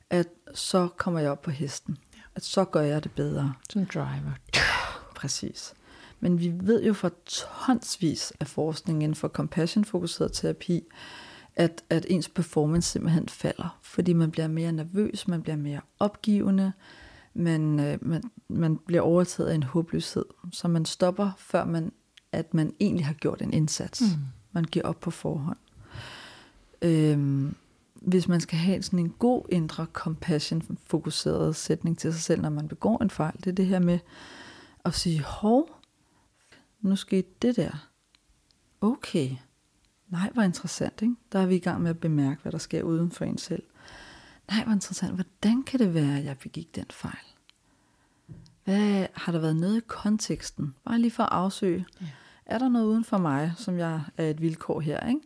at så kommer jeg op på hesten. At så gør jeg det bedre. Som driver. <clears throat> Præcis. Men vi ved jo fra tonsvis af forskning inden for compassion-fokuseret terapi, at, at ens performance simpelthen falder, fordi man bliver mere nervøs, man bliver mere opgivende, man, øh, man, man bliver overtaget af en håbløshed, så man stopper, før man, at man egentlig har gjort en indsats. Mm. Man giver op på forhånd. Øhm, hvis man skal have sådan en god indre compassion-fokuseret sætning til sig selv, når man begår en fejl, det er det her med at sige, hov, nu skete det der. Okay, nej, hvor interessant, ikke? Der er vi i gang med at bemærke, hvad der sker uden for en selv. Nej, hvor interessant, hvordan kan det være, at jeg begik den fejl? Hvad, har der været noget i konteksten? Bare lige for at afsøge. Ja. Er der noget uden for mig, som jeg er et vilkår her, ikke?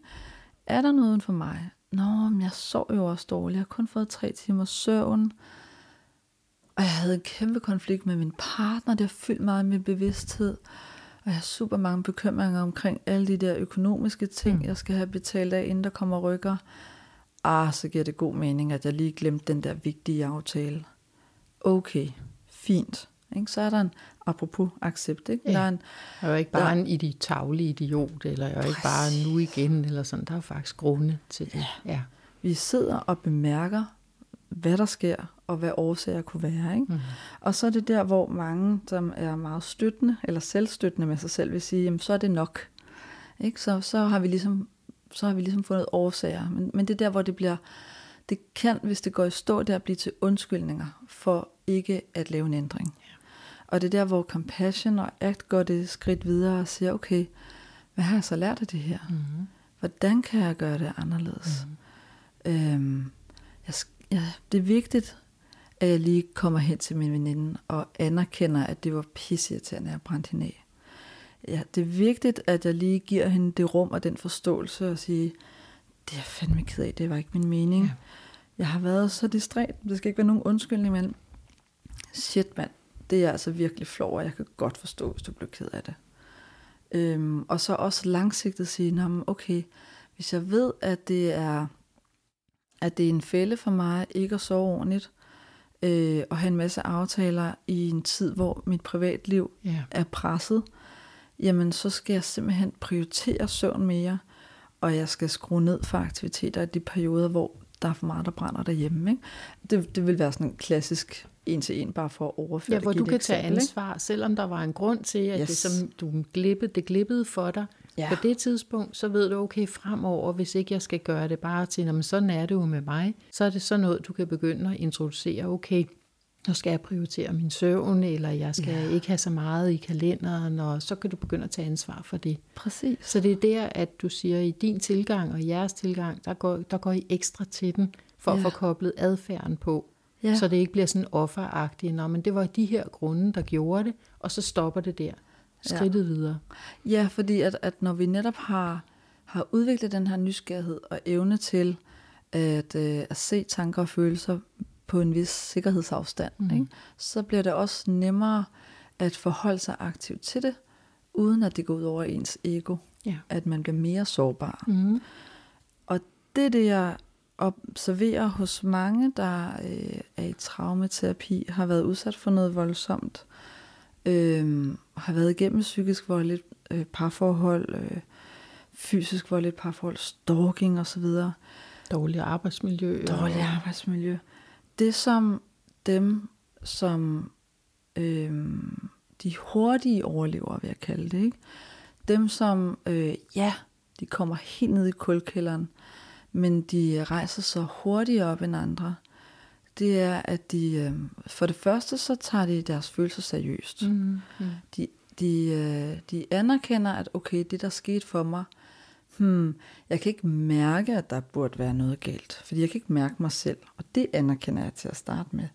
Er der noget uden for mig? Nå, men jeg sov jo også dårligt. Jeg har kun fået tre timer søvn. Og jeg havde en kæmpe konflikt med min partner. Det har fyldt meget med bevidsthed. Og jeg har super mange bekymringer omkring alle de der økonomiske ting, mm. jeg skal have betalt af, inden der kommer rykker. Ah, så giver det god mening, at jeg lige glemte den der vigtige aftale. Okay, fint. Ikke? Så er der en, apropos accept, ikke? Ja. Der er en, jeg er jo ikke bare der, en idi tavlig idiot, eller jeg er ikke bare nu igen, eller sådan. Der er faktisk grunde til det. Ja. ja. Vi sidder og bemærker, hvad der sker, og hvad årsager kunne være. Ikke? Mm. Og så er det der, hvor mange, som er meget støttende, eller selvstøttende med sig selv, vil sige, jamen, så er det nok. Ikke? Så, så, har vi ligesom, så har vi ligesom fundet årsager. Men, men det er der, hvor det bliver, det kan, hvis det går i stå, der blive til undskyldninger for ikke at lave en ændring. Ja. Og det er der, hvor compassion og act går det skridt videre og siger, okay, hvad har jeg så lært af det her? Mm-hmm. Hvordan kan jeg gøre det anderledes? Mm-hmm. Øhm, jeg, ja, det er vigtigt, at jeg lige kommer hen til min veninde og anerkender, at det var pisseirriterende, at jeg brændte hende af. Ja, det er vigtigt, at jeg lige giver hende det rum og den forståelse og sige, det er jeg fandme ked af, det var ikke min mening. Ja. Jeg har været så distræt, det skal ikke være nogen undskyldning, men shit mand, det er altså virkelig flov, og jeg kan godt forstå, hvis du bliver ked af det. Øhm, og så også langsigtet sige, okay, hvis jeg ved, at det er at det er en fælde for mig ikke at sove ordentligt, øh, og have en masse aftaler i en tid, hvor mit privatliv yeah. er presset, jamen så skal jeg simpelthen prioritere søvn mere, og jeg skal skrue ned for aktiviteter i de perioder, hvor der er for meget, der brænder derhjemme. Ikke? Det, det vil være sådan en klassisk en til en, bare for at overføre ja, hvor du kan eksempel, tage ansvar, ikke? selvom der var en grund til, at yes. det, som du glippede, det glippede for dig. Ja. På det tidspunkt, så ved du, okay, fremover, hvis ikke jeg skal gøre det bare til, men sådan er det jo med mig, så er det sådan noget, du kan begynde at introducere, okay, nu skal jeg prioritere min søvn, eller jeg skal ja. ikke have så meget i kalenderen, og så kan du begynde at tage ansvar for det. Præcis. Så det er der, at du siger, i din tilgang og jeres tilgang, der går, der går I ekstra til den, for ja. at få koblet adfærden på. Ja. Så det ikke bliver sådan offeragtigt, Nå, men det var de her grunde, der gjorde det, og så stopper det der. Skridtet ja. videre. Ja, fordi at, at når vi netop har, har udviklet den her nysgerrighed og evne til at, øh, at se tanker og følelser på en vis sikkerhedsafstand, mm. ikke? så bliver det også nemmere at forholde sig aktivt til det, uden at det går ud over ens ego. Ja. At man bliver mere sårbar. Mm. Og det er det, jeg observerer hos mange, der øh, er i traumaterapi, har været udsat for noget voldsomt, øh, har været igennem psykisk voldeligt øh, parforhold, øh, fysisk voldeligt parforhold, stalking osv. Dårlig arbejdsmiljø. Dårlig arbejdsmiljø. Det som dem, som øh, de hurtige overlever, vil jeg kalde det, ikke? dem som, øh, ja, de kommer helt ned i kulkælderen, men de rejser så hurtigt op end andre, det er, at de øh, for det første, så tager de deres følelser seriøst. Mm, mm. De, de, øh, de anerkender, at okay, det der skete for mig, hmm, jeg kan ikke mærke, at der burde være noget galt, fordi jeg kan ikke mærke mig selv, og det anerkender jeg til at starte med.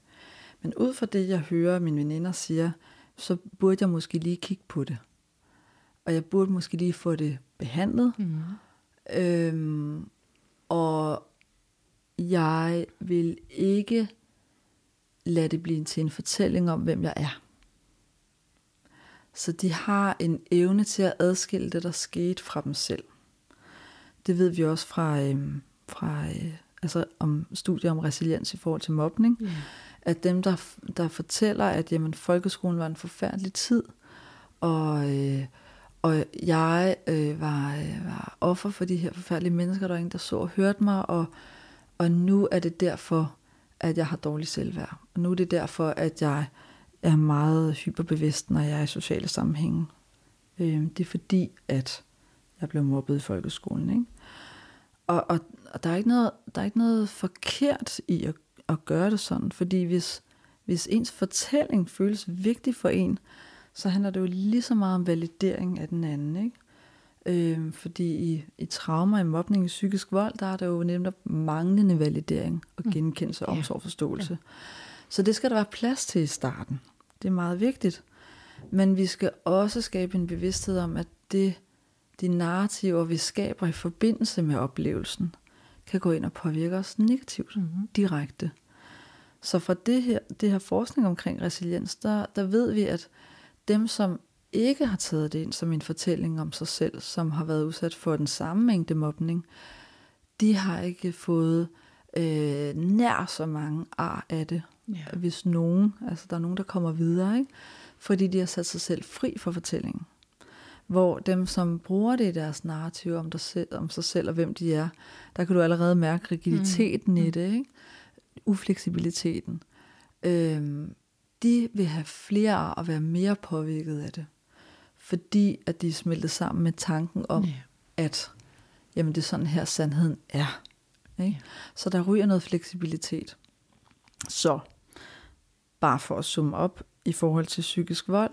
Men ud fra det, jeg hører mine veninder siger, så burde jeg måske lige kigge på det. Og jeg burde måske lige få det behandlet. Mm. Øhm, og jeg vil ikke lade det blive til en fortælling om, hvem jeg er. Så de har en evne til at adskille det, der skete fra dem selv. Det ved vi også fra, øh, fra øh, altså om studier om resiliens i forhold til mobning. Yeah. At dem, der, der fortæller, at jamen, folkeskolen var en forfærdelig tid, og, øh, Og jeg øh, var, øh, var offer for de her forfærdelige mennesker, der var ingen, der så og hørte mig, og, og nu er det derfor, at jeg har dårlig selvværd. Og nu er det derfor, at jeg er meget hyperbevidst, når jeg er i sociale sammenhænge. Øh, det er fordi, at jeg blev mobbet i folkeskolen. Ikke? Og, og, og der, er ikke noget, der er ikke noget forkert i at, at gøre det sådan, fordi hvis, hvis ens fortælling føles vigtig for en, så handler det jo lige så meget om validering af den anden. Ikke? Øh, fordi i, i traumer, i mobning, i psykisk vold, der er der jo nemlig manglende validering og mm. genkendelse og omsorg og forståelse. Så det skal der være plads til i starten. Det er meget vigtigt. Men vi skal også skabe en bevidsthed om, at det, de narrativer, vi skaber i forbindelse med oplevelsen, kan gå ind og påvirke os negativt, mm-hmm. direkte. Så fra det her, det her forskning omkring resiliens, der, der ved vi, at dem, som ikke har taget det ind som en fortælling om sig selv, som har været udsat for den samme mængde mobning, de har ikke fået øh, nær så mange ar af det, ja. hvis nogen, altså der er nogen, der kommer videre, ikke? fordi de har sat sig selv fri for fortællingen. Hvor dem, som bruger det i deres narrativ om, dig selv, om sig selv og hvem de er, der kan du allerede mærke rigiditeten mm. i mm. det, ikke? ufleksibiliteten. Øhm, de vil have flere ar og være mere påvirket af det. Fordi at de er smeltet sammen med tanken om, yeah. at jamen, det er sådan her sandheden er. Ikke? Yeah. Så der ryger noget fleksibilitet. Så bare for at summe op i forhold til psykisk vold,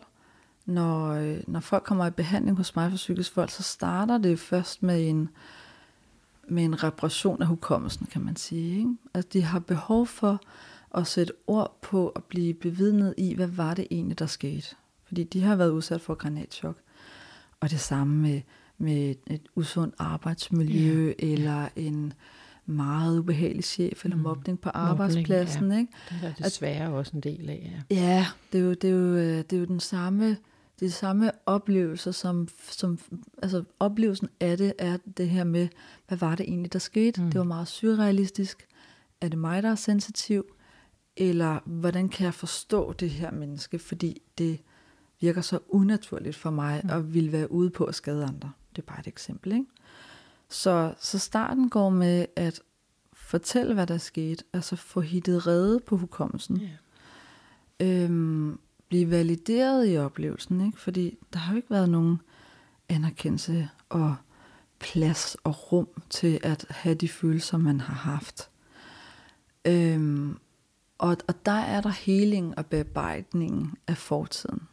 når, øh, når folk kommer i behandling hos mig for psykisk vold, så starter det først med en, med en reparation af hukommelsen, kan man sige. Ikke? Altså, de har behov for at sætte ord på at blive bevidnet i, hvad var det egentlig, der skete. Fordi de har været udsat for granatchok. Og det samme med, med et usundt arbejdsmiljø, ja. eller en meget ubehagelig chef, eller mm. mobning på arbejdspladsen. Mobning, ja. Ikke? Det er desværre At, også en del af. Ja, ja det, er jo, det, er jo, øh, det er jo den samme er samme oplevelser, som, som altså oplevelsen af det er det her med, hvad var det egentlig, der skete? Mm. Det var meget surrealistisk. Er det mig, der er sensitiv? Eller hvordan kan jeg forstå det her menneske? Fordi det virker så unaturligt for mig mm. at ville være ude på at skade andre. Det er bare et eksempel, ikke? Så, så starten går med at fortælle, hvad der skete, altså få hittet redde på hukommelsen. Yeah. Øhm, blive valideret i oplevelsen, ikke? fordi der har jo ikke været nogen anerkendelse og plads og rum til at have de følelser, man har haft. Øhm, og, og der er der heling og bearbejdning af fortiden.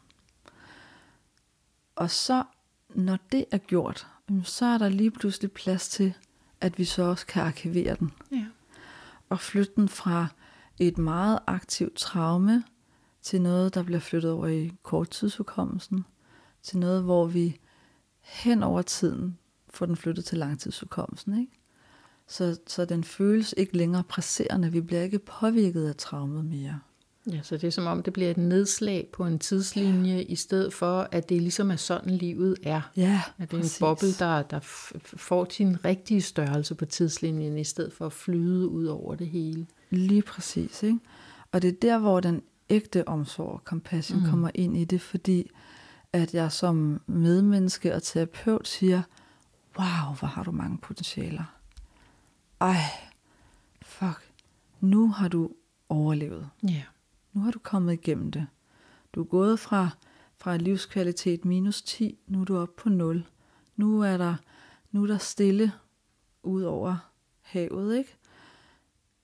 Og så, når det er gjort, så er der lige pludselig plads til, at vi så også kan arkivere den. Ja. Og flytte den fra et meget aktivt traume til noget, der bliver flyttet over i korttidshukommelsen, til noget, hvor vi hen over tiden får den flyttet til langtidshukommelsen. Ikke? Så, så den føles ikke længere presserende. Vi bliver ikke påvirket af traumet mere. Ja, så det er som om, det bliver et nedslag på en tidslinje, ja. i stedet for, at det ligesom er sådan, livet er. Ja, At det er præcis. en boble, der, der får sin rigtige størrelse på tidslinjen, i stedet for at flyde ud over det hele. Lige præcis, ikke? Og det er der, hvor den ægte omsorg og compassion mm. kommer ind i det, fordi at jeg som medmenneske og terapeut siger, wow, hvor har du mange potentialer. Ej, fuck, nu har du overlevet. Yeah. Nu har du kommet igennem det. Du er gået fra, fra livskvalitet minus 10, nu er du oppe på 0. Nu er der, nu er der stille ud over havet, ikke?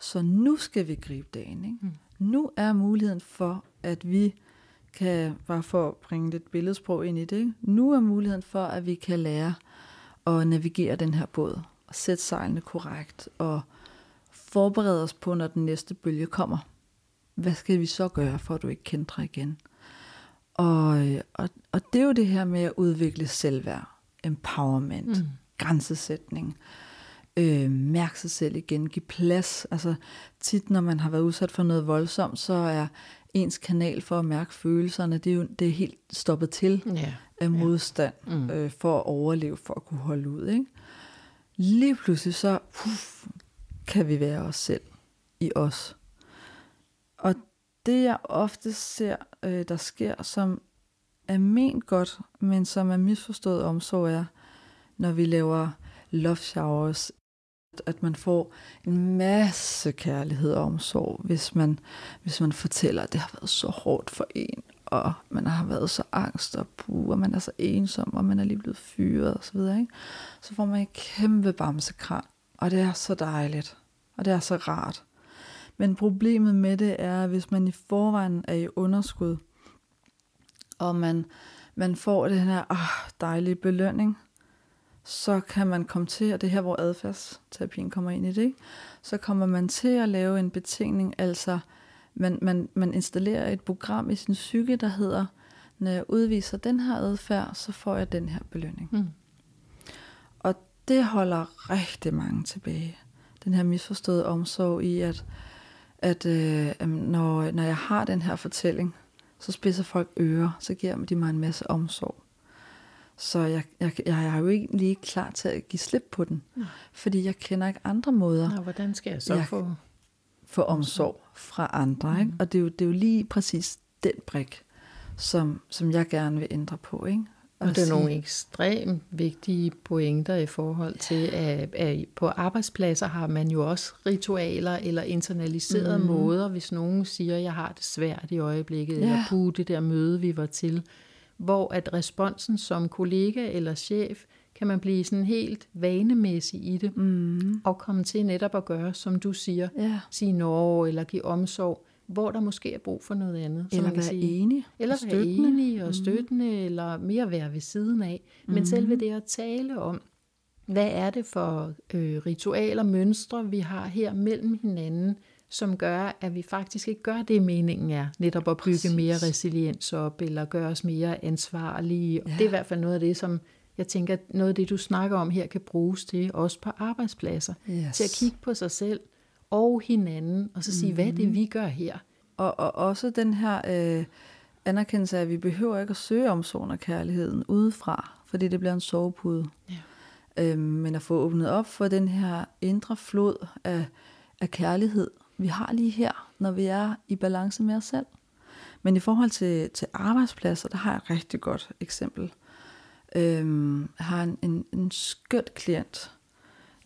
Så nu skal vi gribe dagen, ikke? Mm. Nu er muligheden for, at vi kan, bare for at bringe lidt billedsprog ind i det, ikke? nu er muligheden for, at vi kan lære at navigere den her båd, og sætte sejlene korrekt, og forberede os på, når den næste bølge kommer. Hvad skal vi så gøre, for at du ikke kender igen? Og, og, og det er jo det her med at udvikle selvværd, empowerment, mm. grænsesætning, øh, mærke sig selv igen, give plads. Altså tit, når man har været udsat for noget voldsomt, så er ens kanal for at mærke følelserne, det er jo det er helt stoppet til ja. af modstand ja. mm. øh, for at overleve, for at kunne holde ud. Ikke? Lige pludselig så puff, kan vi være os selv i os. Det jeg ofte ser, øh, der sker, som er ment godt, men som er misforstået omsorg er, når vi laver love showers, at man får en masse kærlighed og omsorg, hvis man, hvis man fortæller, at det har været så hårdt for en, og man har været så angst og puh, og man er så ensom, og man er lige blevet fyret osv., ikke? så får man en kæmpe bamsekran, og det er så dejligt, og det er så rart. Men problemet med det er, at hvis man i forvejen er i underskud, og man, man får den her oh, dejlige belønning, så kan man komme til, og det er her, hvor adfærdsterapien kommer ind i det, ikke? så kommer man til at lave en betingning, altså man, man, man installerer et program i sin psyke, der hedder, når jeg udviser den her adfærd, så får jeg den her belønning. Mm. Og det holder rigtig mange tilbage. Den her misforståede omsorg i, at, at øh, når, når jeg har den her fortælling, så spidser folk ører, så giver de mig en masse omsorg. Så jeg, jeg, jeg er jo ikke lige klar til at give slip på den, ja. fordi jeg kender ikke andre måder. Nå, hvordan skal jeg så jeg få... få omsorg fra andre? Ikke? Mm. Og det er, jo, det er jo lige præcis den brik, som, som jeg gerne vil ændre på. Ikke? Og, det er nogle ekstremt vigtige pointer i forhold til, at, at på arbejdspladser har man jo også ritualer eller internaliserede mm. måder, hvis nogen siger, at jeg har det svært i øjeblikket, ja. eller puh, det der møde, vi var til hvor at responsen som kollega eller chef, kan man blive sådan helt vanemæssig i det, mm. og komme til netop at gøre, som du siger, ja. sige nå, eller give omsorg, hvor der måske er brug for noget andet. Eller være sige. Eller være støttende. enig og støttende, mm. eller mere være ved siden af. Men mm. selve det at tale om, hvad er det for øh, ritualer, mønstre, vi har her mellem hinanden, som gør, at vi faktisk ikke gør det, meningen er, netop at bygge Præcis. mere resiliens op, eller gøre os mere ansvarlige. Ja. Det er i hvert fald noget af det, som jeg tænker, noget af det, du snakker om her, kan bruges til, også på arbejdspladser. Yes. Til at kigge på sig selv og hinanden, og så sige, mm-hmm. hvad er det, mhm. vi gør her? Og, og også den her øh, anerkendelse af, at vi behøver ikke at søge omsorgen og kærligheden udefra, fordi det bliver en sovepude. Ja. Øhm, men at få åbnet op for den her indre flod af, af kærlighed, vi har lige her, når vi er i balance med os selv. Men i forhold til, til arbejdspladser, der har jeg et rigtig godt eksempel. Øhm, jeg har en, en, en skønt klient,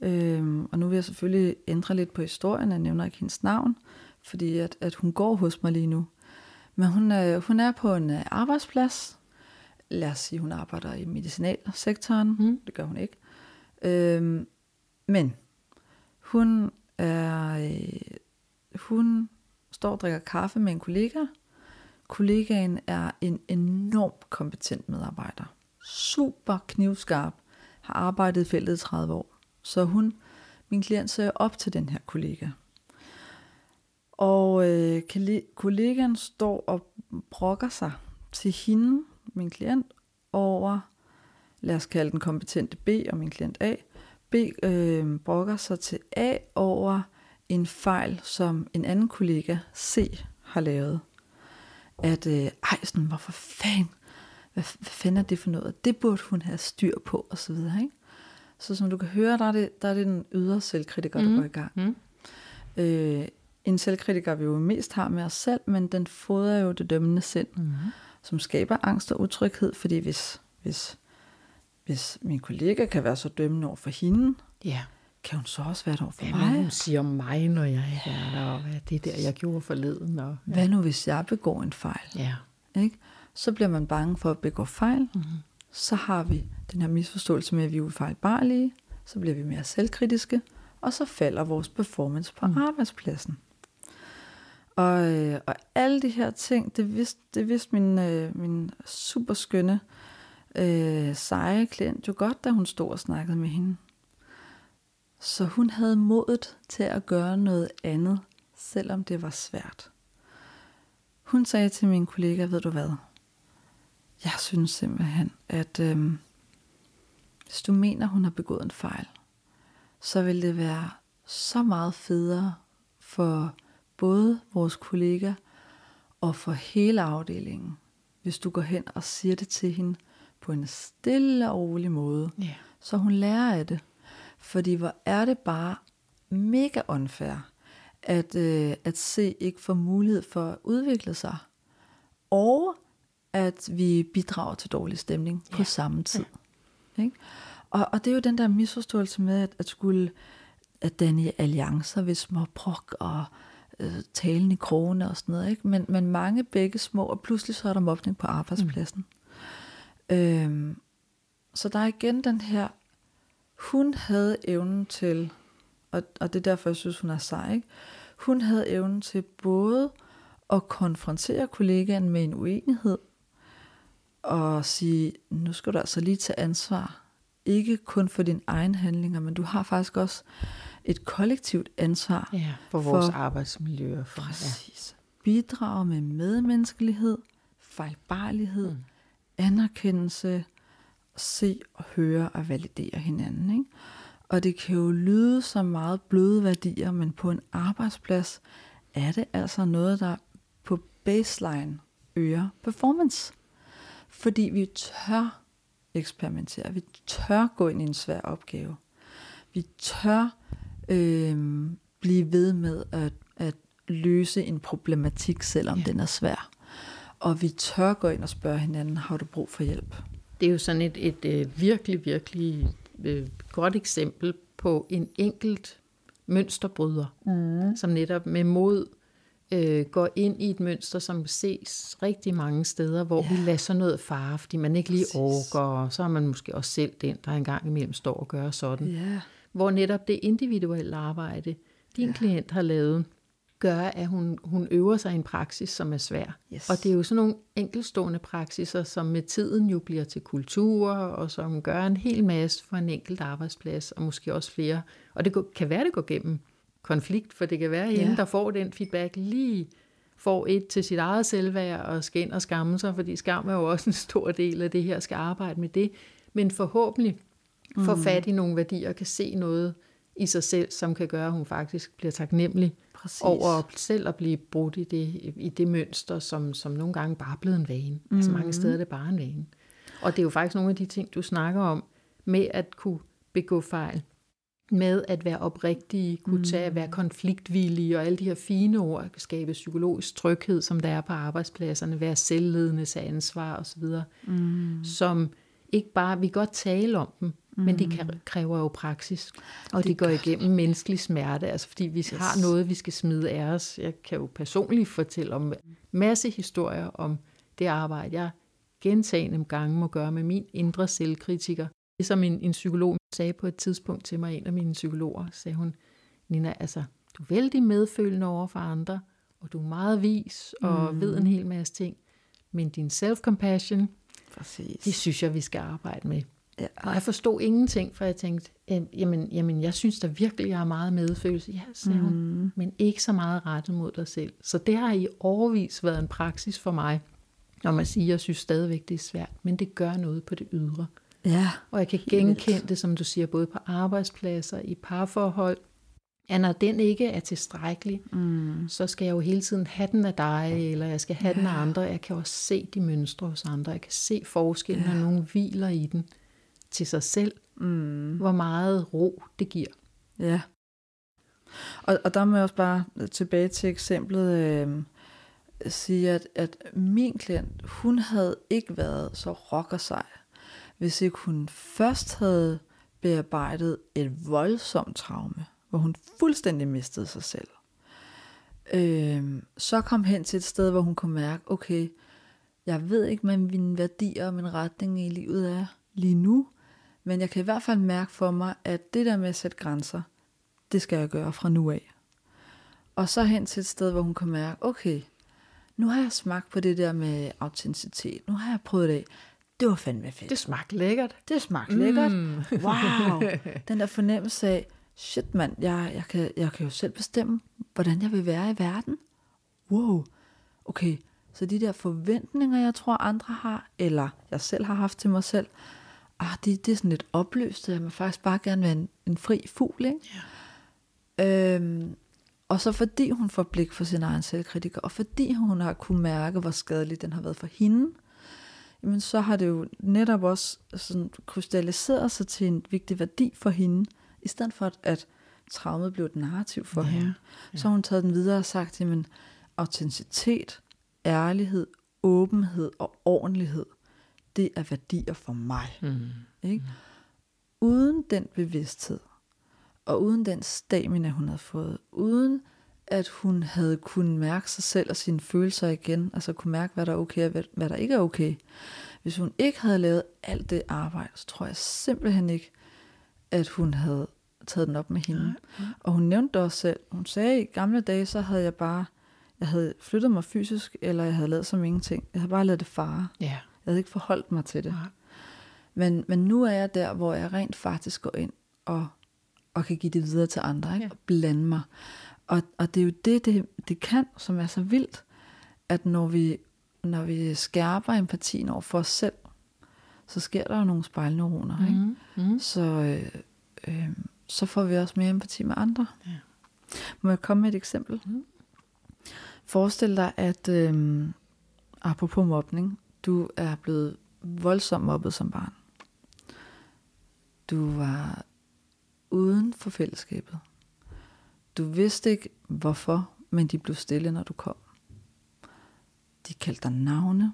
øhm, og nu vil jeg selvfølgelig ændre lidt på historien, jeg nævner ikke hendes navn, fordi at, at hun går hos mig lige nu. Men hun, øh, hun er på en øh, arbejdsplads, lad os sige, hun arbejder i medicinalsektoren, mm. det gør hun ikke. Øhm, men hun er øh, hun står og drikker kaffe med en kollega. Kollegaen er en enormt kompetent medarbejder. Super knivskarp. Har arbejdet i feltet i 30 år. Så hun, min klient, ser op til den her kollega. Og øh, kollegaen står og brokker sig til hende, min klient, over, lad os kalde den kompetente B og min klient A. B øh, brokker sig til A over, en fejl, som en anden kollega, C, har lavet. At, øh, ej, sådan, hvorfor fanden, hvad, hvad fanden er det for noget? Det burde hun have styr på, og så videre, ikke? Så som du kan høre, der er det, der er det den ydre selvkritiker, der mm. går i gang. Mm. Øh, en selvkritiker, vi jo mest har med os selv, men den fodrer jo det dømmende sind, mm. som skaber angst og utryghed, fordi hvis, hvis, hvis min kollega kan være så dømmende over for hende, yeah kan hun så også være der for hvad mig? Hvad hun siger om mig, når jeg er der, og hvad det der, jeg gjorde forleden. Og, ja. Hvad nu, hvis jeg begår en fejl? Ja. Ikke? Så bliver man bange for at begå fejl. Mm-hmm. Så har vi den her misforståelse med, at vi er ufejlbarlige. Så bliver vi mere selvkritiske. Og så falder vores performance på mm. arbejdspladsen. Og, øh, og alle de her ting, det vidste, det vidste min, øh, min super skønne, øh, seje klient jo godt, da hun stod og snakkede med hende. Så hun havde modet til at gøre noget andet, selvom det var svært. Hun sagde til min kollega, ved du hvad? Jeg synes simpelthen, at øhm, hvis du mener, hun har begået en fejl, så vil det være så meget federe for både vores kollega og for hele afdelingen, hvis du går hen og siger det til hende på en stille og rolig måde, yeah. så hun lærer af det. Fordi hvor er det bare mega unfair, at, øh, at se ikke får mulighed for at udvikle sig. Og at vi bidrager til dårlig stemning ja. på samme tid. Ja. Ikke? Og, og det er jo den der misforståelse med, at, at skulle at danne alliancer ved små brok og øh, talen i krogene og sådan noget. Ikke? Men, men mange begge små, og pludselig så er der mobning på arbejdspladsen. Mm. Øhm, så der er igen den her, hun havde evnen til, og, og det er derfor, jeg synes, hun er sej, ikke? hun havde evnen til både at konfrontere kollegaen med en uenighed, og sige, nu skal du altså lige tage ansvar. Ikke kun for dine egne handlinger, men du har faktisk også et kollektivt ansvar. Ja, for vores for, arbejdsmiljø. For, præcis. Ja. Bidrage med medmenneskelighed, fejlbarlighed, mm. anerkendelse, se og høre og validere hinanden. Ikke? Og det kan jo lyde som meget bløde værdier, men på en arbejdsplads er det altså noget, der på baseline øger performance. Fordi vi tør eksperimentere, vi tør gå ind i en svær opgave. Vi tør øh, blive ved med at, at løse en problematik, selvom ja. den er svær. Og vi tør gå ind og spørge hinanden, har du brug for hjælp? Det er jo sådan et, et, øh, virkelig, virkelig øh, godt eksempel på en enkelt mønsterbryder, mm. som netop med mod øh, går ind i et mønster, som ses rigtig mange steder, hvor ja. vi lader sådan noget fare, fordi man ikke lige Præcis. orker, og så er man måske også selv den, der engang imellem står og gør sådan. Ja. Hvor netop det individuelle arbejde, din ja. klient har lavet, gør, at hun, hun øver sig i en praksis, som er svær. Yes. Og det er jo sådan nogle enkelstående praksiser, som med tiden jo bliver til kultur, og som gør en hel masse for en enkelt arbejdsplads, og måske også flere. Og det kan være, det går gennem konflikt, for det kan være, at ja. hende, der får den feedback, lige får et til sit eget selvværd og skal ind og skamme sig, fordi skam er jo også en stor del af det her, skal arbejde med det. Men forhåbentlig mm. får fat i nogle værdier og kan se noget i sig selv, som kan gøre, at hun faktisk bliver taknemmelig Præcis. over selv at blive brudt i det, i det mønster, som, som nogle gange bare er blevet en vane. Mm. Altså mange steder er det bare en vane. Og det er jo faktisk nogle af de ting, du snakker om, med at kunne begå fejl med at være oprigtige, kunne tage, mm. være konfliktvillige og alle de her fine ord, skabe psykologisk tryghed, som der er på arbejdspladserne, være selvledende, tage ansvar osv., mm. som ikke bare, vi kan godt tale om dem, mm. men de kan, kræver jo praksis, og det de går igennem det. menneskelig smerte, altså fordi vi yes. har noget, vi skal smide af os. Jeg kan jo personligt fortælle om masse historier om det arbejde, jeg gentagende gange må gøre med min indre selvkritiker, det som en, en psykolog sagde på et tidspunkt til mig, en af mine psykologer, sagde hun, Nina, altså, du er vældig medfølende over for andre, og du er meget vis og mm. ved en hel masse ting, men din self-compassion, Præcis. det synes jeg, vi skal arbejde med. Ja. Og jeg forstod ingenting, for jeg tænkte, jamen, jamen jeg synes da virkelig, jeg har meget medfølelse. Ja, sagde mm. hun, men ikke så meget rettet mod dig selv. Så det har i overvis været en praksis for mig, når man siger, jeg synes stadigvæk, det er svært, men det gør noget på det ydre. Ja, og jeg kan genkende det, som du siger, både på arbejdspladser, i parforhold, at når den ikke er tilstrækkelig, mm. så skal jeg jo hele tiden have den af dig, eller jeg skal have ja. den af andre. Jeg kan også se de mønstre hos andre. Jeg kan se forskellen, ja. når nogen hviler i den til sig selv. Mm. Hvor meget ro det giver. Ja. Og, og der må jeg også bare tilbage til eksemplet øh, sige, at, at min klient, hun havde ikke været så rocker sig hvis ikke hun først havde bearbejdet et voldsomt traume, hvor hun fuldstændig mistede sig selv. Øh, så kom hen til et sted, hvor hun kunne mærke, okay, jeg ved ikke, hvad mine værdier og min retning i livet er lige nu, men jeg kan i hvert fald mærke for mig, at det der med at sætte grænser, det skal jeg gøre fra nu af. Og så hen til et sted, hvor hun kan mærke, okay, nu har jeg smagt på det der med autenticitet, nu har jeg prøvet det af det var fandme fedt. Det smagte lækkert. Det smagte mm. lækkert. Wow. <laughs> Den der fornemmelse af, shit mand, jeg, jeg, kan, jeg kan jo selv bestemme, hvordan jeg vil være i verden. Wow. Okay, så de der forventninger, jeg tror andre har, eller jeg selv har haft til mig selv, ah, det, det er sådan lidt opløst, jeg vil faktisk bare gerne være en, en fri fugl, ikke? Ja. Øhm, og så fordi hun får blik for sin egen selvkritiker, og fordi hun har kunne mærke, hvor skadelig den har været for hende, jamen så har det jo netop også sådan krystalliseret sig til en vigtig værdi for hende, i stedet for at, at traumet blev et narrativ for ja, hende. Ja. Så har hun taget den videre og sagt, jamen autenticitet, ærlighed, åbenhed og ordentlighed, det er værdier for mig. Mm. Ikke? Uden den bevidsthed, og uden den stamina, hun havde fået, uden at hun havde kunnet mærke sig selv og sine følelser igen, altså kunne mærke, hvad der er okay og hvad, der ikke er okay. Hvis hun ikke havde lavet alt det arbejde, så tror jeg simpelthen ikke, at hun havde taget den op med hende. Nej, Og hun nævnte det også selv. Hun sagde, at i gamle dage, så havde jeg bare, jeg havde flyttet mig fysisk, eller jeg havde lavet som ingenting. Jeg havde bare lavet det fare. Ja. Jeg havde ikke forholdt mig til det. Nej. Men, men nu er jeg der, hvor jeg rent faktisk går ind og, og kan give det videre til andre, ikke? Ja. og blande mig. Og, og det er jo det, det, det kan, som er så vildt, at når vi, når vi skærper empatien over for os selv, så sker der jo nogle spejlneuroner. Ikke? Mm. Mm. Så, øh, øh, så får vi også mere empati med andre. Ja. Må jeg komme med et eksempel? Mm. Forestil dig, at øh, apropos mobning, du er blevet voldsomt mobbet som barn. Du var uden for fællesskabet. Du vidste ikke hvorfor, men de blev stille, når du kom. De kaldte dig navne.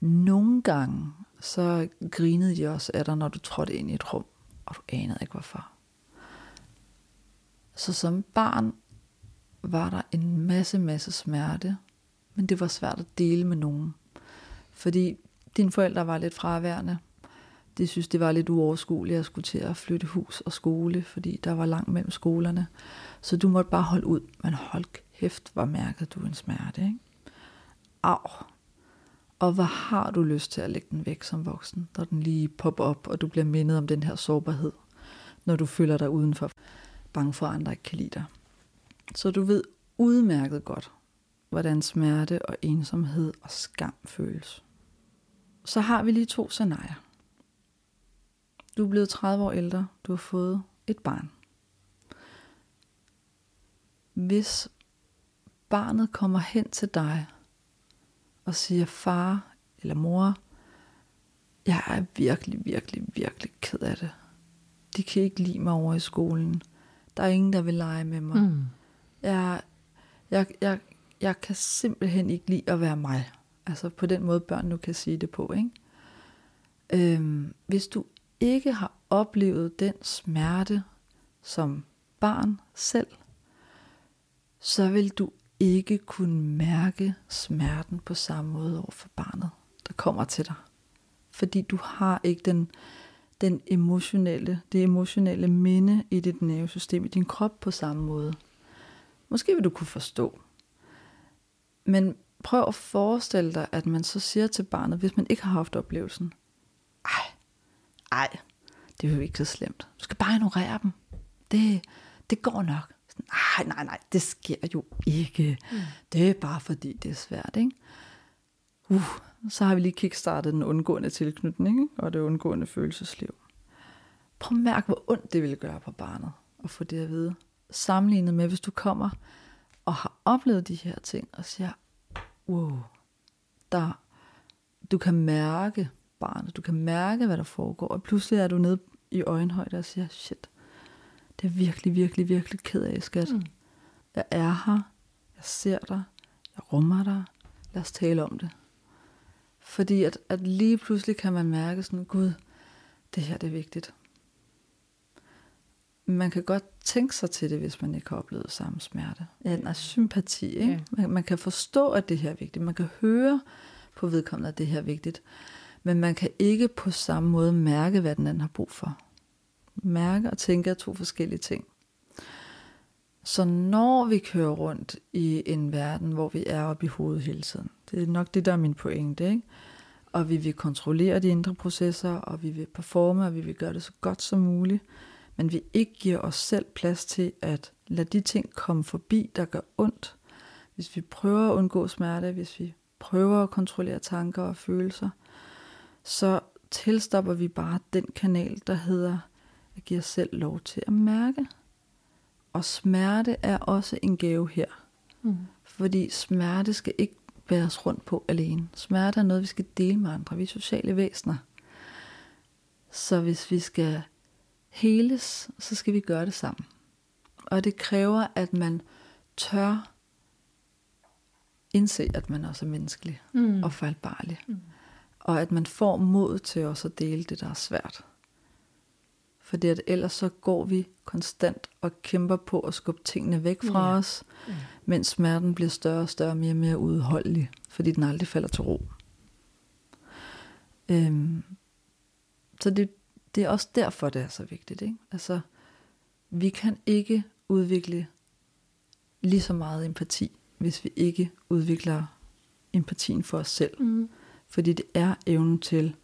Nogle gange, så grinede de også af dig, når du trådte ind i et rum, og du anede ikke hvorfor. Så som barn var der en masse, masse smerte, men det var svært at dele med nogen. Fordi dine forældre var lidt fraværende. De synes, det var lidt uoverskueligt at skulle til at flytte hus og skole, fordi der var langt mellem skolerne. Så du måtte bare holde ud. Men hold kæft, hvor mærkede du en smerte, ikke? Au. Og hvor har du lyst til at lægge den væk som voksen, når den lige popper op, og du bliver mindet om den her sårbarhed, når du føler dig udenfor, bange for, at andre ikke kan lide dig. Så du ved udmærket godt, hvordan smerte og ensomhed og skam føles. Så har vi lige to scenarier. Du er blevet 30 år ældre, du har fået et barn. Hvis barnet kommer hen til dig og siger, far eller mor, jeg er virkelig, virkelig, virkelig ked af det. De kan ikke lide mig over i skolen. Der er ingen, der vil lege med mig. Mm. Jeg, jeg, jeg, jeg kan simpelthen ikke lide at være mig. Altså på den måde, børn nu kan sige det på. Ikke? Øhm, hvis du ikke har oplevet den smerte som barn selv, så vil du ikke kunne mærke smerten på samme måde over for barnet, der kommer til dig. Fordi du har ikke den, den emotionelle, det emotionelle minde i dit nervesystem, i din krop på samme måde. Måske vil du kunne forstå. Men prøv at forestille dig, at man så siger til barnet, hvis man ikke har haft oplevelsen, ej, ej, det er jo ikke så slemt. Du skal bare ignorere dem. Det, det går nok. Nej, nej, nej, det sker jo ikke. Mm. Det er bare fordi, det er svært, ikke? Uh, så har vi lige kickstartet den undgående tilknytning, ikke? og det undgående følelsesliv. Prøv at mærke, hvor ondt det ville gøre på barnet at få det at vide. Sammenlignet med, hvis du kommer og har oplevet de her ting, og siger, wow, der, du kan mærke barnet, du kan mærke, hvad der foregår, og pludselig er du nede i øjenhøjde og siger, shit, det er virkelig, virkelig, virkelig ked af, skat. Mm. Jeg er her, jeg ser dig, jeg rummer dig, lad os tale om det. Fordi at, at lige pludselig kan man mærke sådan, gud, det her det er vigtigt. Man kan godt tænke sig til det, hvis man ikke har oplevet samme smerte. Ja, er sympati, ikke? Ja. Man, man kan forstå, at det her er vigtigt. Man kan høre på vedkommende, at det her er vigtigt. Men man kan ikke på samme måde mærke, hvad den anden har brug for. Mærke og tænke er to forskellige ting. Så når vi kører rundt i en verden, hvor vi er oppe i hovedet hele tiden, det er nok det, der er min pointe, ikke? og vi vil kontrollere de indre processer, og vi vil performe, og vi vil gøre det så godt som muligt, men vi ikke giver os selv plads til at lade de ting komme forbi, der gør ondt. Hvis vi prøver at undgå smerte, hvis vi prøver at kontrollere tanker og følelser, så tilstopper vi bare den kanal, der hedder at give os selv lov til at mærke. Og smerte er også en gave her. Mm. Fordi smerte skal ikke bæres rundt på alene. Smerte er noget, vi skal dele med andre. Vi er sociale væsener. Så hvis vi skal heles, så skal vi gøre det sammen. Og det kræver, at man tør indse, at man også er menneskelig Mm. og fejlbarlig. Mm. Og at man får mod til også at dele det, der er svært. Fordi at ellers så går vi konstant og kæmper på at skubbe tingene væk fra Ja. os, Ja. mens smerten bliver større og større, mere og mere udholdelig, fordi den aldrig falder til ro. Øhm, så det, det er også derfor, det er så vigtigt. Ikke? Altså, vi kan ikke udvikle lige så meget empati, hvis vi ikke udvikler empatien for os selv. Mm. Fordi det er evnen til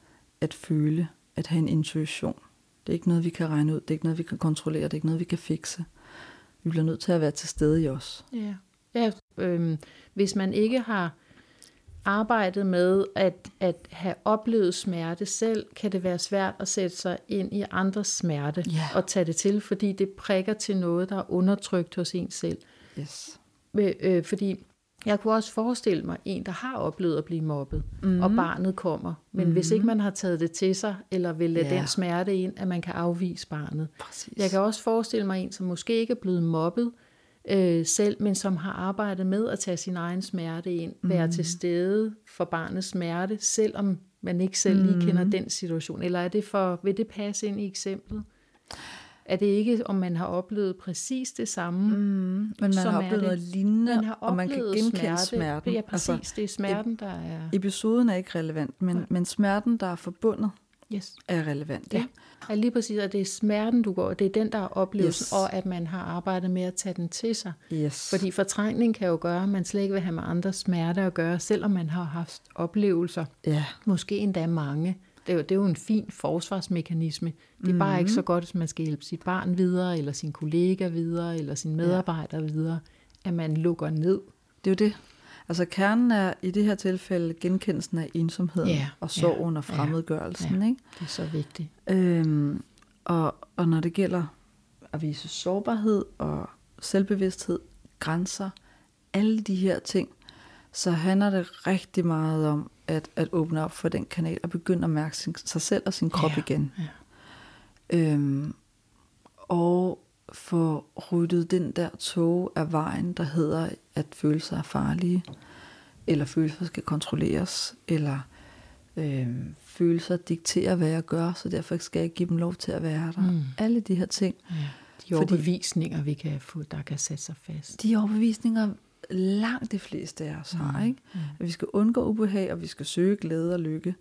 at føle, at have en intuition. Det er ikke noget, vi kan regne ud. Det er ikke noget, vi kan kontrollere. Det er ikke noget, vi kan fikse. Vi bliver nødt til at være til stede i os. Ja. ja øhm, hvis man ikke har arbejdet med at, at have oplevet smerte selv, kan det være svært at sætte sig ind i andres smerte Ja. og tage det til, fordi det prikker til noget, der er undertrykt hos en selv. Yes. Øh, øh, fordi jeg kunne også forestille mig en, der har oplevet at blive mobbet, mm. og barnet kommer. Men mm. hvis ikke man har taget det til sig, eller vil lade Ja. den smerte ind, at man kan afvise barnet. Præcis. Jeg kan også forestille mig en, som måske ikke er blevet mobbet øh, selv, men som har arbejdet med at tage sin egen smerte ind, mm. være til stede for barnets smerte, selvom man ikke selv lige kender den situation. Eller er det for, vil det passe ind i eksemplet? Er det ikke, om man har oplevet præcis det samme? Mm, men man har oplevet noget lignende, Man og man kan genkende smerte. smerten. Ja, præcis. Altså, det er smerten, der er... episoden er ikke relevant, men, men smerten, der er forbundet, Yes. er relevant. Ja. ja, lige præcis, og det er smerten, du går, det er den, der er oplevelsen, Yes. og at man har arbejdet med at tage den til sig. Yes. Fordi fortrængning kan jo gøre, at man slet ikke vil have med andres smerte at gøre, selvom man har haft oplevelser, Ja, måske endda mange. Det er jo, det er jo en fin forsvarsmekanisme. Det er mm. bare ikke så godt, hvis man skal hjælpe sit barn videre, eller sin kollega videre, eller sin medarbejder ja. videre, at man lukker ned. det er jo det. Altså kernen er i det her tilfælde genkendelsen af ensomheden Ja, og sorgen ja, og fremmedgørelsen. ja. Ikke? Det er så vigtigt. Øhm, og, og når det gælder at vise sårbarhed og selvbevidsthed, grænser, alle de her ting, så handler det rigtig meget om at, at åbne op for den kanal og begynde at mærke sin, sig selv og sin krop Ja, igen. ja. Øhm, og få ryddet den der tog af vejen, der hedder, at følelser er farlige, eller følelser skal kontrolleres, eller øhm, følelser dikterer, hvad jeg gør, så derfor skal jeg give dem lov til at være der. Mm. Alle de her ting, Ja. De Fordi- overbevisninger, vi kan få, der kan sætte sig fast. de overbevisninger, langt de fleste af os har, Mm. ikke? At vi skal undgå ubehag, og vi skal søge glæde og lykke.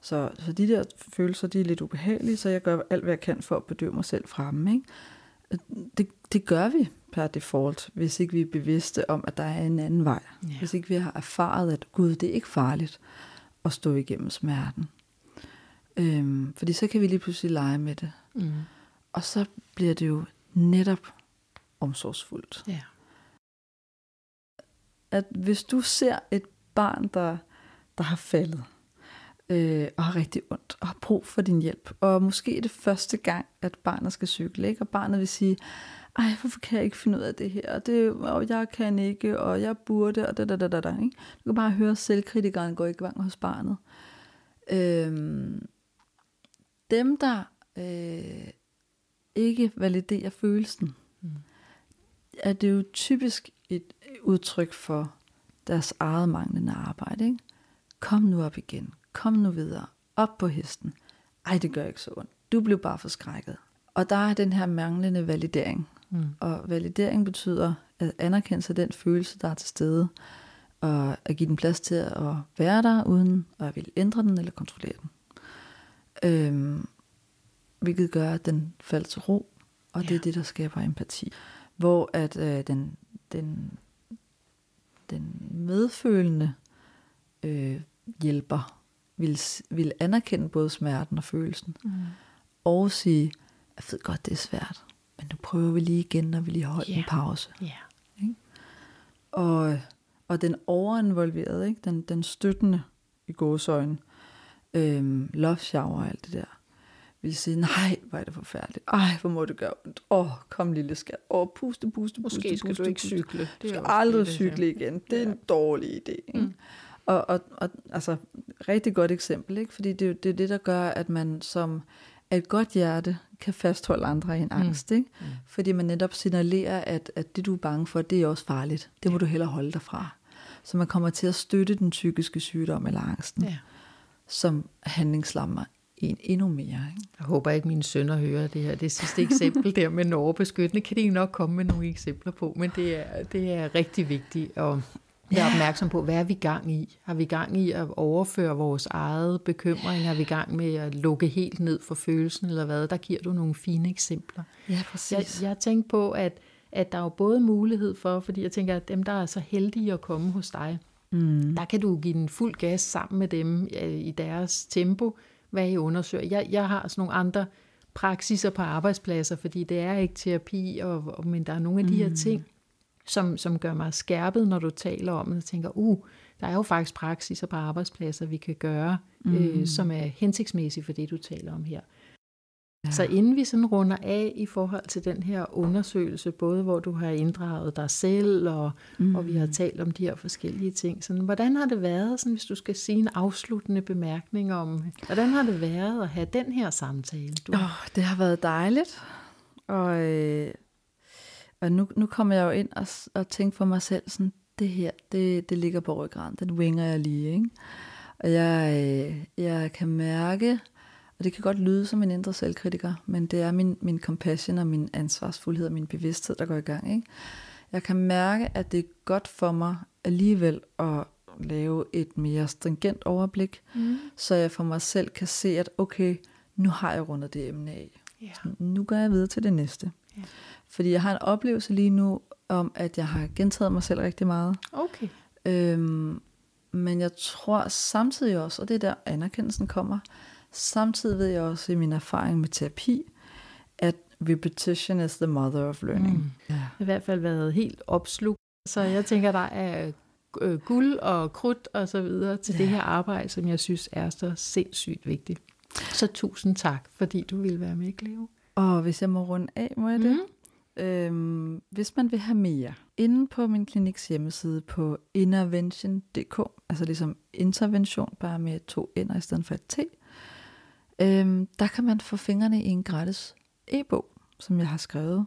Så, så de der følelser, de er lidt ubehagelige, så jeg gør alt, hvad jeg kan for at bedøve mig selv dem. Ikke? Det, det gør vi per default, hvis ikke vi er bevidste om, at der er en anden vej. Ja. Hvis ikke vi har erfaret, at Gud, det er ikke farligt at stå igennem smerten. Øhm, fordi så kan vi lige pludselig lege med det. Mm. Og så bliver det jo netop omsorgsfuldt. Ja at hvis du ser et barn, der, der har faldet, øh, og har rigtig ondt, og har brug for din hjælp, og måske er det første gang, at barnet skal cykle, ikke? og barnet vil sige, ej, hvorfor kan jeg ikke finde ud af det her, og, det, og jeg kan ikke, og jeg burde, og da, da, da, da, da, ikke? Du kan bare høre, selvkritikeren gå i gang hos barnet. Øhm, dem, der øh, ikke validerer følelsen, Mm er det jo typisk et udtryk for deres eget manglende arbejde. Ikke? Kom nu op igen. Kom nu videre. Op på hesten. Ej, det gør ikke så ondt. Du blev bare forskrækket. Og der er den her manglende validering. Mm. Og validering betyder at anerkende sig den følelse, der er til stede, og at give den plads til at være der, uden at ville ændre den eller kontrollere den. Øhm, hvilket gør, at den falder til ro, og det Ja. er det, der skaber empati. Hvor at øh, den, den, den medfølende øh, hjælper vil, vil anerkende både smerten og følelsen, Mm. og sige, jeg ved godt, det er svært, men nu prøver vi lige igen, når vi lige har holdt Ja. en pause. Ja. Og, og den overinvolverede, ikke? Den, den støttende i gåsøjne, øhm, love shower og alt det der, vil sige, nej, hvor er det forfærdeligt. Ej, hvor må det gøre ondt. Åh, kom lille skat. Åh, puste, puste, puste, Måske skal puste, du ikke puste. cykle. Du Det er skal aldrig det, cykle igen. Det er Ja. en dårlig idé. Ikke? Mm. Og, og, og altså, rigtig godt eksempel, ikke? fordi det, er det er det, der gør, at man som af et godt hjerte kan fastholde andre i en angst. Ikke? Mm. Fordi man netop signalerer, at, at det, du er bange for, det er også farligt. Det må du hellere holde dig fra. Så man kommer til at støtte den psykiske sygdom eller angsten, Ja. som handlingslammer en endnu mere. Ikke? Jeg håber ikke, mine sønner hører det her. Det sidste eksempel der med Norge kan de nok komme med nogle eksempler på, men det er, det er rigtig vigtigt at være opmærksom på, hvad er vi gang i? Har vi gang i at overføre vores eget bekymring? Har vi gang med at lukke helt ned for følelsen, eller hvad? Der giver du nogle fine eksempler. Ja, Jeg, jeg tænker på, at, at der er jo både mulighed for, fordi jeg tænker, at dem, der er så heldige at komme hos dig, mm. der kan du give den fuld gas sammen med dem i deres tempo, hvad I undersøger. Jeg, jeg har sådan nogle andre praksiser på arbejdspladser, fordi det er ikke terapi, og, og, men der er nogle af de her ting, som, som gør mig skærpet, når du taler om det, og tænker, uh, der er jo faktisk praksiser på arbejdspladser, vi kan gøre, mm. øh, som er hensigtsmæssige for det, du taler om her. Ja. Så inden vi sådan runder af i forhold til den her undersøgelse, både hvor du har inddraget dig selv, og, mm. og vi har talt om de her forskellige ting, sådan, hvordan har det været, sådan, hvis du skal sige en afsluttende bemærkning om, hvordan har det været at have den her samtale? Du? Oh, det har været dejligt, og, øh, og nu, nu kommer jeg jo ind og, og tænker for mig selv, sådan, det her, det, det ligger på ryggraden, den winger jeg lige, ikke? Og jeg, øh, jeg kan mærke, og det kan godt lyde som en indre selvkritiker, men det er min, min compassion og min ansvarsfuldhed og min bevidsthed, der går i gang. Ikke? Jeg kan mærke, at det er godt for mig alligevel at lave et mere stringent overblik, mm. så jeg for mig selv kan se, at okay, nu har jeg rundet det emne af. Ja. Nu går jeg videre til det næste. Ja. Fordi jeg har en oplevelse lige nu om, at jeg har gentaget mig selv rigtig meget. Okay. Øhm, men jeg tror samtidig også, og det er der anerkendelsen kommer, samtidig ved jeg også i min erfaring med terapi, at repetition is the mother of learning. Mm. Ja. Det har i hvert fald været helt opslugt. Så jeg tænker, der er øh, guld og krudt og så videre til ja. det her arbejde, som jeg synes er så sindssygt vigtigt. Så tusind tak, fordi du ville være med, Cleo. Og hvis jeg må runde af, må jeg det? Mm. Øhm, hvis man vil have mere, inde på min kliniks hjemmeside på intervention.dk, altså ligesom intervention, bare med to ender i stedet for et t, øhm, der kan man få fingrene i en gratis e-bog, som jeg har skrevet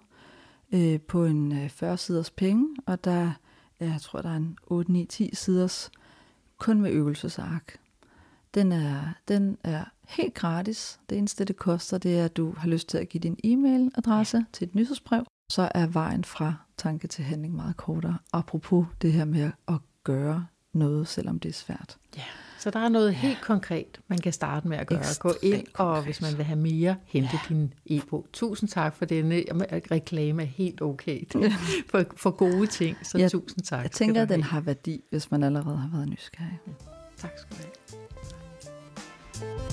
øh, på en øh, 40 siders penge, og der, jeg tror, der er en 8-9-10 siders kun med øvelsesark. Den er, den er helt gratis. Det eneste, det koster, det er, at du har lyst til at give din e-mailadresse ja. til et nyhedsbrev. Så er vejen fra tanke til handling meget kortere. Apropos det her med at gøre noget, selvom det er svært. Ja. Så der er noget ja. helt konkret, man kan starte med at gøre. Ekstremt Gå ind, konkret. og hvis man vil have mere, hente ja. din e-bog. Tusind tak for denne reklame er helt okay <laughs> for, for gode ting, så ja, tusind tak. Jeg tænker, at den har værdi, hvis man allerede har været nysgerrig. Ja. Tak skal du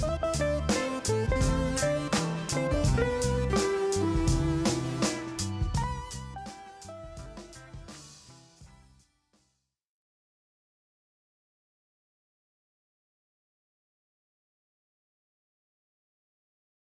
have.